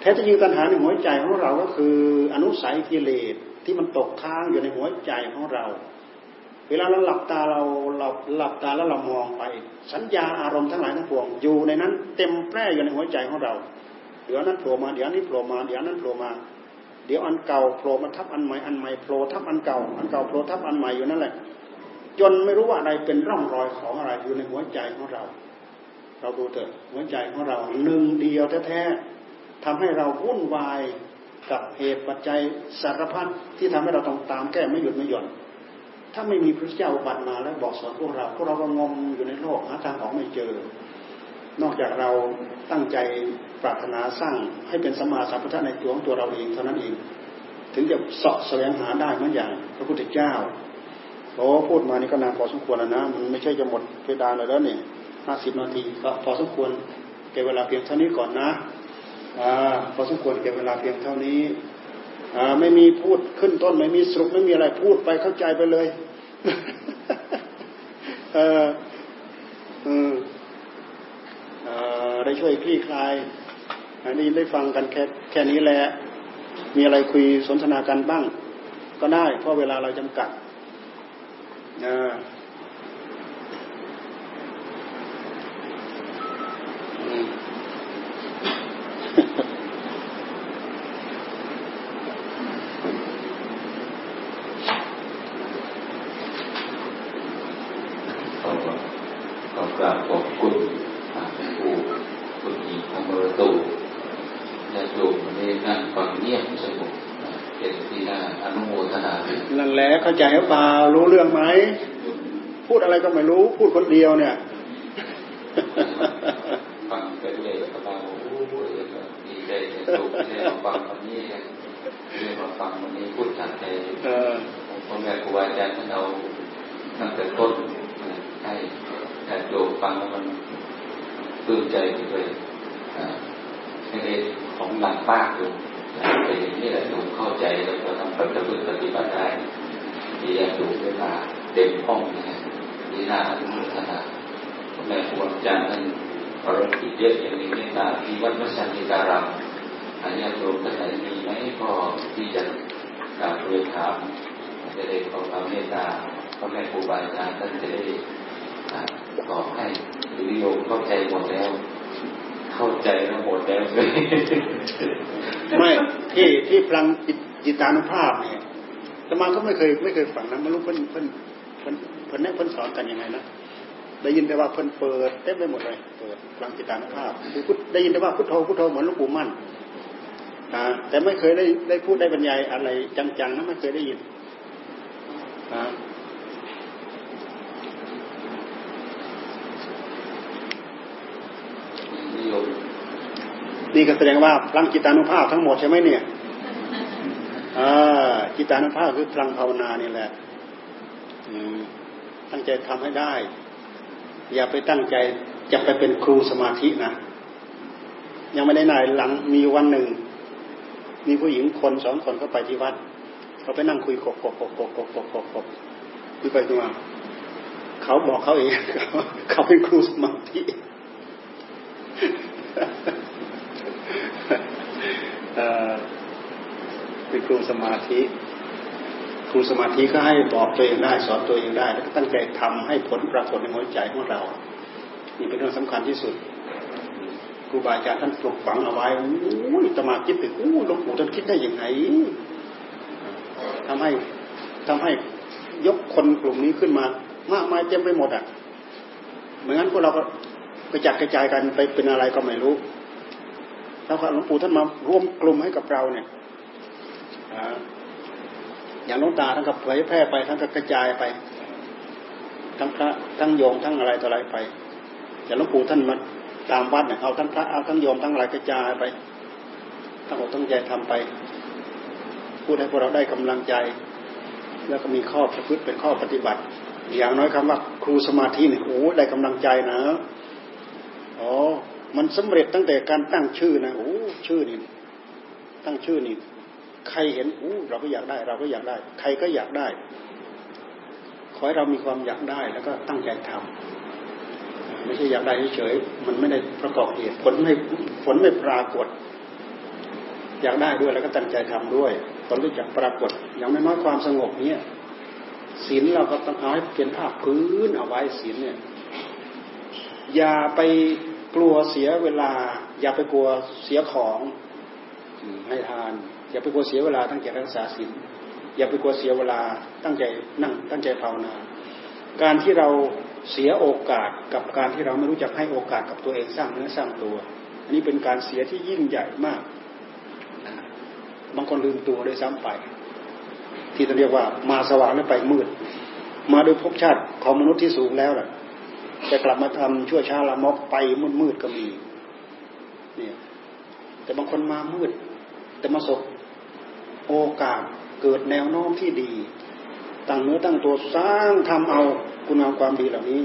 แท้จริงตัณหาในหัวใจของเราก็คือ อนุสัยกิเลสที่มันตกค้างอยู่ในหัวใจของเรา เวลาเราหลับตาเราเราหลับตาแล้วเรามองไป สัญญาอารมณ์ทั้งหลายทั้งปวงอยู่ในนั้น เต็มแพร่อยู่ในหัวใจของเรา เดี๋ยวนั้นโผล่มาเดี๋ยวนี้โผล่มาเดี๋ยวนั้นโผล่มาเดี๋ยวอันเก่าโผล่มาทับอันใหม่อันใหม่โผล่ทับอันเก่าอันเก่าโผล่ทับอันใหม่อยู่นั่นแหละ จนไม่รู้ว่าอะไรเป็นร่องรอยของอะไรอยู่ในหัวใจของเรา เราดูเถอะหัวใจของเราหนึ่งเดียวแท้ๆทำให้เราวุ่นวายกับเหตุปัจจัยสารพัดที่ทำให้เราต้องตามแก้ไม่หยุดไม่หย่อน ถ้าไม่มีพระเจ้าบัตรมาแล้วบอกสอนพวกเราพวกเราก็งมอยู่ในโลกหาทางออกไม่เจอ นอกจากเราตั้งใจปรารถนาสร้างให้เป็นสมมาสัมพุทธะในตัวของตัวเราเองเท่านั้นเอง ถึงจะเสาะแสวงหาได้เหมือนอย่างพระพุทธเจ้า โอ้พูดมานี่ก็นานพอสมควรแล้วนะ มันไม่ใช่จะหมดเพดานเลยแล้วเนี่ยห้าสิบนาทีก็พอสมควรเก็บเวลาเพียงเท่านี้ก่อนนะอ่าพอสมควรเก็บเวลาเพียงเท่านี้อ่าไม่มีพูดขึ้นต้นไม่มีสรุปไม่มีอะไรพูดไปเข้าใจไปเลยเออเออได้ช่วยคลี่คลายอันนี้ได้ฟังกันแค่แค่นี้แหละ มีอะไรคุยสนทนากันบ้าง ก็ได้ เพราะเวลาเราจำกัด ผู้ฝึกมีทำเบอรตูและโยมวันนี้นั่งฟังเงียบสงบ นุโมทนานั่นแหละเข้าใจหรือเปล่ารู้เรื่องไหมพูดอะไรก็ไม่รู้ พูดคนเดียวเนี่ยฟังไปเรื่อยก็เราโอ้โหดีใจสุขที่เราฟังวันนี้เรียกว่าฟังวันนี้พูดจากใจเออพ่อแม่ครูบาอาจารย์ท่านเราตั้งแต่ต้นให้ญาติโยมฟังแล้วมันปลื้มใจไปด้วยให้ได้ของหนักมากอ ยู่แต่อย่างนี้แหละถูกเข้าใจแล้วก็ทำปฏิบัติปฏิบัติได้ที่จะดูกเวลาเต็มห้องนะฮะนี่น่าอนุโมทนาแม่ครูอาจารย์ท่านภารกิจเยอะอย่างนี้เมตตาที่วัดมัสันติการามอันนี้โยมท่านไหนมีไหมก็ที่จะกราบเรียนถามจะได้ขอความเมตตาพ่อแม่ครูบาอาจารย์ท่านจะได้ตอบให้หรือโยมเข้าใจหมดแล้ว เข้าใจแล้วหมดแล้วเลยไม่ที่ที่ฟังจิตานุภาพเนี่ยแต่มาก็ไม่เคยไม่เคยฟังนะไม่รู้เพิ่นเพิ่นเพิ่นเพิ่นแนะเพิ่นสอนกันยังไงนะได้ยินแต่ว่าเพิ่นเปิดเต็มไปหมดเลยเปิดฟังจิตานุภาพคือพุทได้ยินแต่ว่าพุทโธพุทโธเหมือนหลวงปู่มั่นอ่าแต่ไม่เคยได้ได้พูดได้บรรยายอะไรจังๆนะไม่เคยได้ยินนิย นี่ก็แสดงว่าพลังจิตานุภาพทั้งหมดใช่ไหมเนี่ยจิตานุภาพคือพลังภาวนานี่แหละตั้งใจทำให้ได้ อย่าไปตั้งใจจะไปเป็นครูสมาธินะ ยังไม่ได้นายหลังมีวันหนึ่ง มีผู้หญิงคนสองคนเข้าไปที่วัด เขาไปนั่งคุยกบกบกบกบกบกบกบคุยไปคุยมาเขาบอกเขาเองเขาเป็นครูสมาธิ ครูสมาธิครูสมาธิก็ให้บอกตัวเองได้สอนตัวเองได้ แล้วก็ตั้งใจทำให้ผลปรากฏในหัวใจของเรา นี่เป็นเรื่องสำคัญที่สุดครูบาอาจารย์ท่านปลุกฝังเอาไว้อู้ยตมาคิดถึงอู้หลวงปู่ท่านคิดได้ยังไงทำให้ทำให้ยกคนกลุ่มนี้ขึ้นมา มากมายเต็มไปหมดอะเหมือนงั้นพวกเราก็กระจัดกระจายกันไปเป็นอะไรก็ไม่รู้ แล้วหลวงปู่ท่านมารวมกลุ่มให้กับเราเนี่ย อย่างลวงตาท่านก็เผยแพร่ไปท่านก็กระจายไป ทั้งพระทั้งโยมทั้งอะไรต่ออะไรไปอย่างหลวงปู่ท่านมาตามวัดเนี่ยเอาทั้งพระเอาทั้งโยมทั้งอะไรกระจายไปทั้งอกทั้งใจทำไปพูดให้พวกเราได้กำลังใจ แล้วก็มีข้อประพฤติเป็นข้อปฏิบัติ อย่างน้อยคำว่าครูสมาธิเนี่ยโอ้ได้กำลังใจนะอ๋อมันสำเร็จตั้งแต่การตั้งชื่อนะโอ้ชื่อนี่ตั้งชื่อนี่ ใครเห็นโอ้เราก็อยากได้ เราก็อยากได้ ใครก็อยากได้ ขอให้เรามีความอยากได้แล้วก็ตั้งใจทำไม่ใช่อยากได้เฉยๆมันไม่ได้ประกอบเหตุผลไม่ผลไม่ปรากฏ อยากได้ด้วยแล้วก็ตั้งใจทำด้วยต้องรู้จักปรากฏ อย่างน้อยๆความสงบเนี่ยศีลเราก็ต้องเอาให้เป็นภาพพื้นเอาไว้ศีลเนี่ย อย่าไปกลัวเสียเวลา อย่าไปกลัวเสียของให้ทาน อย่าไปกลัวเสียเวลาตั้งใจรักษาศีลอย่าไปกลัวเสียเวลาตั้งใจนั่งตั้งใจภาวนา การที่เราเสียโอกาสกับการที่เราไม่รู้จักให้โอกาสกับตัวเองสร้างเนื้อสร้างตัว อันนี้เป็นการเสียที่ยิ่งใหญ่มากบางคนลืมตัวด้วยซ้ำไป ที่เราเรียกว่ามาสว่างแล้วไปมืด มาโดยภพชาติของมนุษย์ที่สูงแล้วแหละจะกลับมาทำชั่วช้าละมกไปมืดมืดก็มีเนี่ยแต่บางคนมามืด แต่มาสบ โอกาสเกิดแนวโน้มที่ดีตั้งเนื้อตั้งตัวสร้างทำเอาคุณงามความดีเหล่านี้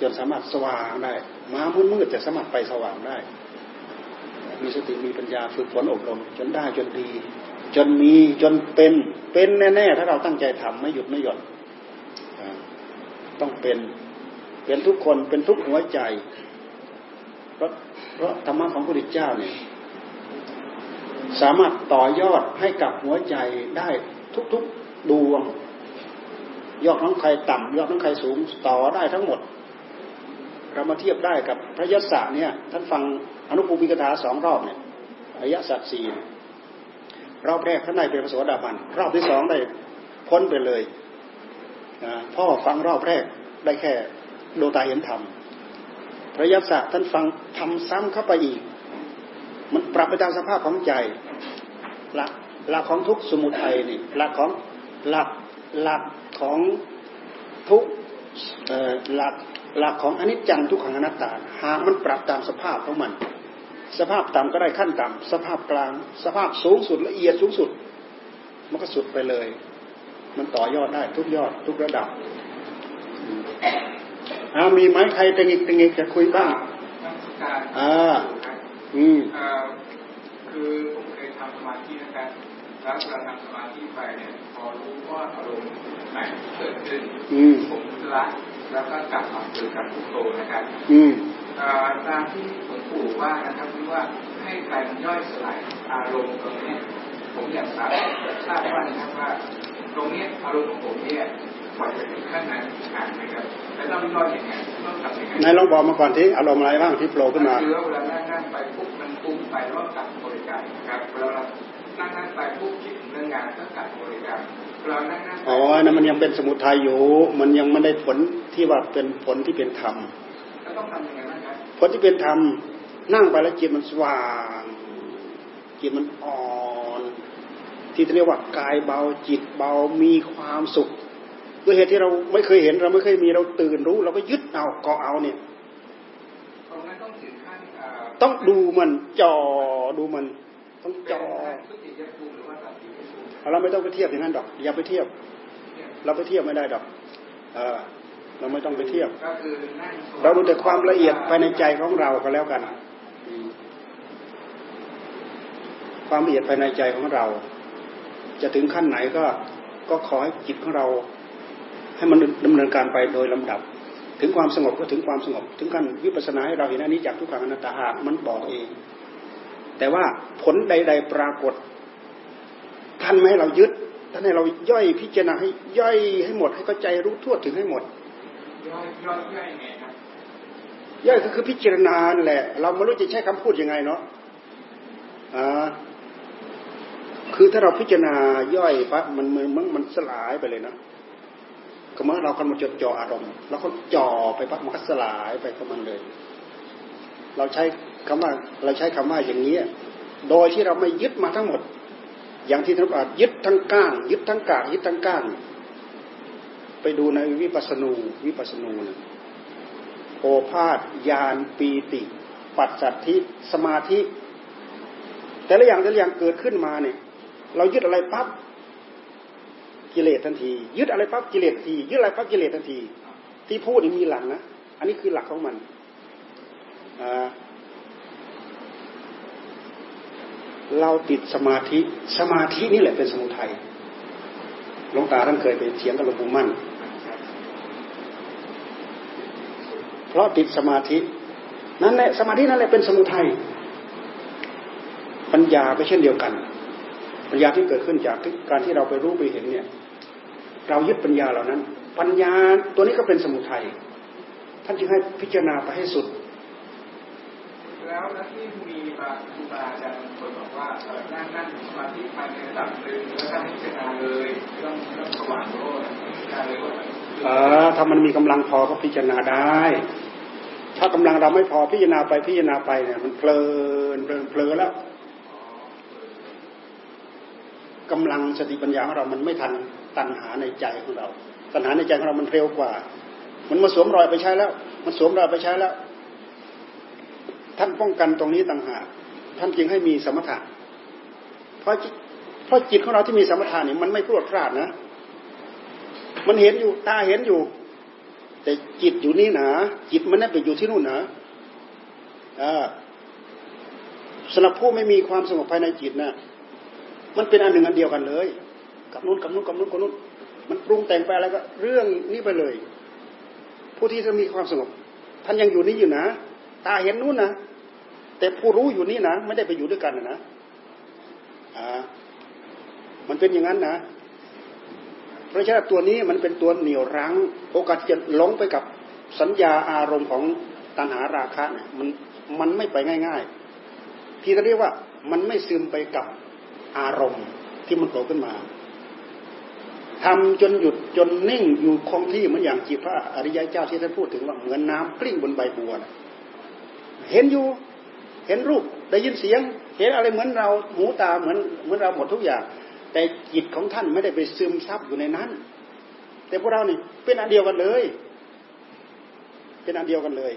จนสามารถสว่างได้มามืดมืดจะสามารถไปสว่างได้ มีสติมีปัญญาฝึกฝนอบรม จนได้จนดี จนมีจนเป็นเป็นแน่ๆถ้าเราตั้งใจทำไม่หยุดไม่หย่อนต้องเป็นเป็นทุกคนเป็นทุกหัวใจเพราะเพราะธรรมะของพระพุทธเจ้าเนี่ย สามารถต่อยอดให้กับหัวใจได้ทุกๆดวง ยอดทั้งใครต่ำยอดทั้งใครสูงต่อได้ทั้งหมด เรามาเทียบได้กับพระยศเนี่ยท่านฟังอนุภูมิกถาสองรอบเนี่ยอริยสัจสี่รอบแรกท่านได้เป็นพระโสดาบันรอบที่สองได้พ้นไปเลยพ่อฟังรอบแรกได้แค่โดตาเห็นธรรมพระยศท่านฟังทำซ้ำเข้าไปอีก มันปรับไปตามสภาพของใจหลักหลักของทุกสมุทัยนี่หลักของหลักหลักของทุกหลักหลักของอนิจจังทุกขังอนัตตา หากมันปรับตามสภาพของมัน สภาพต่ำก็ได้ขั้นต่ำสภาพกลาง สภาพสูงสุดละเอียดสูงสุด มันก็สุดไปเลย มันต่อยอดได้ทุกยอดทุกระดับอามีไหมใครตึงอีกตึงอีกจะคุยบ้างอ่า อืมคือผมเคยทำสมาธินะครับแล้วเวลาทำสมาธิไปเนี่ยพอรู้ว่าอารมณ์ไหนเกิดขึ้นผมละแล้วก็กลับมาเกิดกับพุทโธนะครับตามที่หลวงปู่ว่านะครับคือว่าให้การย่อยสลายอารมณ์ตรงนี้ผมอยากทราบทราบว่านะครับว่า ตรงนี้อารมณ์ของผมเนี่ย กว่าจะถึงขั้นนั้นอ่านไหมครับแล้วต้องย่อยยังไงต้องทำยังไงนายลองบอกมาก่อนที่อารมณ์อะไรบ้างที่โผล่ขึ้นมาคือว่าเวลานั่งไปปุ๊บมันปุ้งไปแล้วกลับบริการครับเวลานั่งนั่งไปปุ๊บคิดถึงเรื่องงานก็กลับบริการอ๋อนั่นมันยังเป็นสมุทัยอยู่ มันยังไม่ได้ผลที่ว่าเป็นผลที่เป็นธรรมผลที่เป็นธรรมนั่งไปแล้วจิตมันสว่างจิตมันอ่อน ที่เรียกว่ากายเบาจิตเบามีความสุข ด้วยเหตุที่เราไม่เคยเห็นเราไม่เคยมีเราตื่นรู้ เราก็ยึดเอาเกาะเอาเนี่ยต้องดูมันจ่อดูมัน ต้องจ่อเราไม่ต้องไปเทียบอย่างนั้นดอก อย่าไปเทียบ เราไปเทียบไม่ได้ดอกเออเราไม่ต้องไปเทียบ เราดูแต่ความละเอียดภายในใจของเราก็แล้วกัน ความละเอียดภายในใจของเรา จะถึงขั้นไหนก็ก็ขอให้จิตของเรา ให้มันดำเนินการไปโดยลำดับ ถึงความสงบก็ถึงความสงบ ถึงขั้นวิปัสสนาให้เราเห็นอันนี้จากทุกขังอนัตตาหามันบอกเอง แต่ว่าผลใด ๆปรากฏ ท่านไม่ให้เรายึดท่านให้เราย่อยพิจารณาให้ย่อยให้หมด ให้เข้าใจรู้ทั่วถึงให้หมด ย่อยย่อยย่อยไงครับย่อยก็คือพิจารณาแหละ เราไม่รู้จะใช้คำพูดยังไงเนาะอ่าคือถ้าเราพิจารณาย่อยปั๊บมันมันมันสลายไปเลยนะ ก็เมื่อเรากำลังจดจ่ออารมณ์แล้วก็จ่อไปปั๊บมันก็สลายไปกับมันเลย เราใช้คำว่าเราใช้คำว่าอย่างนี้โดยที่เราไม่ยึดมาทั้งหมด อย่างที่ท่านบอกยึดทั้งก้างยึดทั้งกากยึดทั้งก้างไปดูในวิปัสสนูวิปัสสนูนะโอภาษยานปีติ ปัจจัตทิสมาธิ แต่ละอย่างแต่ละอย่างเกิดขึ้นมาเนี่ย เรายึดอะไรปั๊บ กิเลสทันที ยึดอะไรปั๊บกิเลสทันที ยึดอะไรปั๊บกิเลสทันที ที่พูดนี่มีหลักนะอันนี้คือหลักของมันเราติดสมาธิสมาธินี่แหละเป็นสมุทัยหลวงตาท่านเคยไปเถียงกับหลวงปู่มั่น เพราะติดสมาธิ นั่นแหละสมาธินั่นแหละเป็นสมุทัยปัญญาก็เช่นเดียวกัน ปัญญาที่เกิดขึ้นจากการที่เราไปรู้ไปเห็นเนี่ย เรายึดปัญญาเหล่านั้น ปัญญาตัวนี้ก็เป็นสมุทัยท่านจึงให้พิจารณาไปให้สุด แล้วนะที่มีบางครูบาอาจารย์บางคนบอกว่าเออนั่งนั่งสมาธิภายในระดับหนึ่งแล้วท่านพิจารณาเลยเรื่องเรื่องสว่างโลกพิจารณาเลยว่าเออถ้ามันมีกำลังพอก็พิจารณาได้ ถ้ากำลังเราไม่พอพิจารณาไปพิจารณาไปเนี่ยมันเพลินเพลินเพลินแล้วกำลังสติปัญญาของเรามันไม่ทัน ตัณหาในใจของเรา ตัณหาในใจของเรามันเร็วกว่า มันมาสวมรอยไปใช้แล้ว มันสวมรอยไปใช้แล้ว ท่านป้องกันตรงนี้ต่างหากท่านจึงให้มีสมถะเพราะเพราะจิตของเราที่มีสมถะนี่มันไม่พรวดพลาดนะ มันเห็นอยู่ตาเห็นอยู่ แต่จิตอยู่นี่นะจิตมันนั่นไปอยู่ที่นู่นนะอ่าสำหรับผู้ไม่มีความสงบภายในจิตนะมันเป็นอันหนึ่งอันเดียวกันเลย กับนู้นกับนู้นกับนู้นกับนู้นมันปรุงแต่งไปอะไรก็เรื่องนี้ไปเลย ผู้ที่จะมีความสงบท่านยังอยู่นี่อยู่นะตาเห็นนู้นนะแต่ผู้รู้อยู่นี่นะไม่ได้ไปอยู่ด้วยกันนะอ่ามันเป็นอย่างนั้นนะเพราะฉะนั้นตัวนี้มันเป็นตัวเหนี่ยวรั้ง โอกาสจะหลงไปกับสัญญาอารมณ์ของตัณหาราคะเนี่ยมันมันไม่ไปง่ายๆ ที่เขาเรียกว่ามันไม่ซึมไปกับอารมณ์ที่มันโตขึ้นมา ทำจนหยุดจนนิ่งอยู่คงที่เหมือนอย่างจีพระอริยเจ้าที่ท่านพูดถึงว่าเหมือนน้ากลิ้งบนใบบัวนะเห็นอยู่เห็นรูปได้ยินเสียง เห็นอะไรเหมือนเราหูตาเหมือนเหมือนเราหมดทุกอย่าง แต่จิตของท่านไม่ได้ไปซึมซับอยู่ในนั้น แต่พวกเรานี่เป็นอันเดียวกันเลย เป็นอันเดียวกันเลย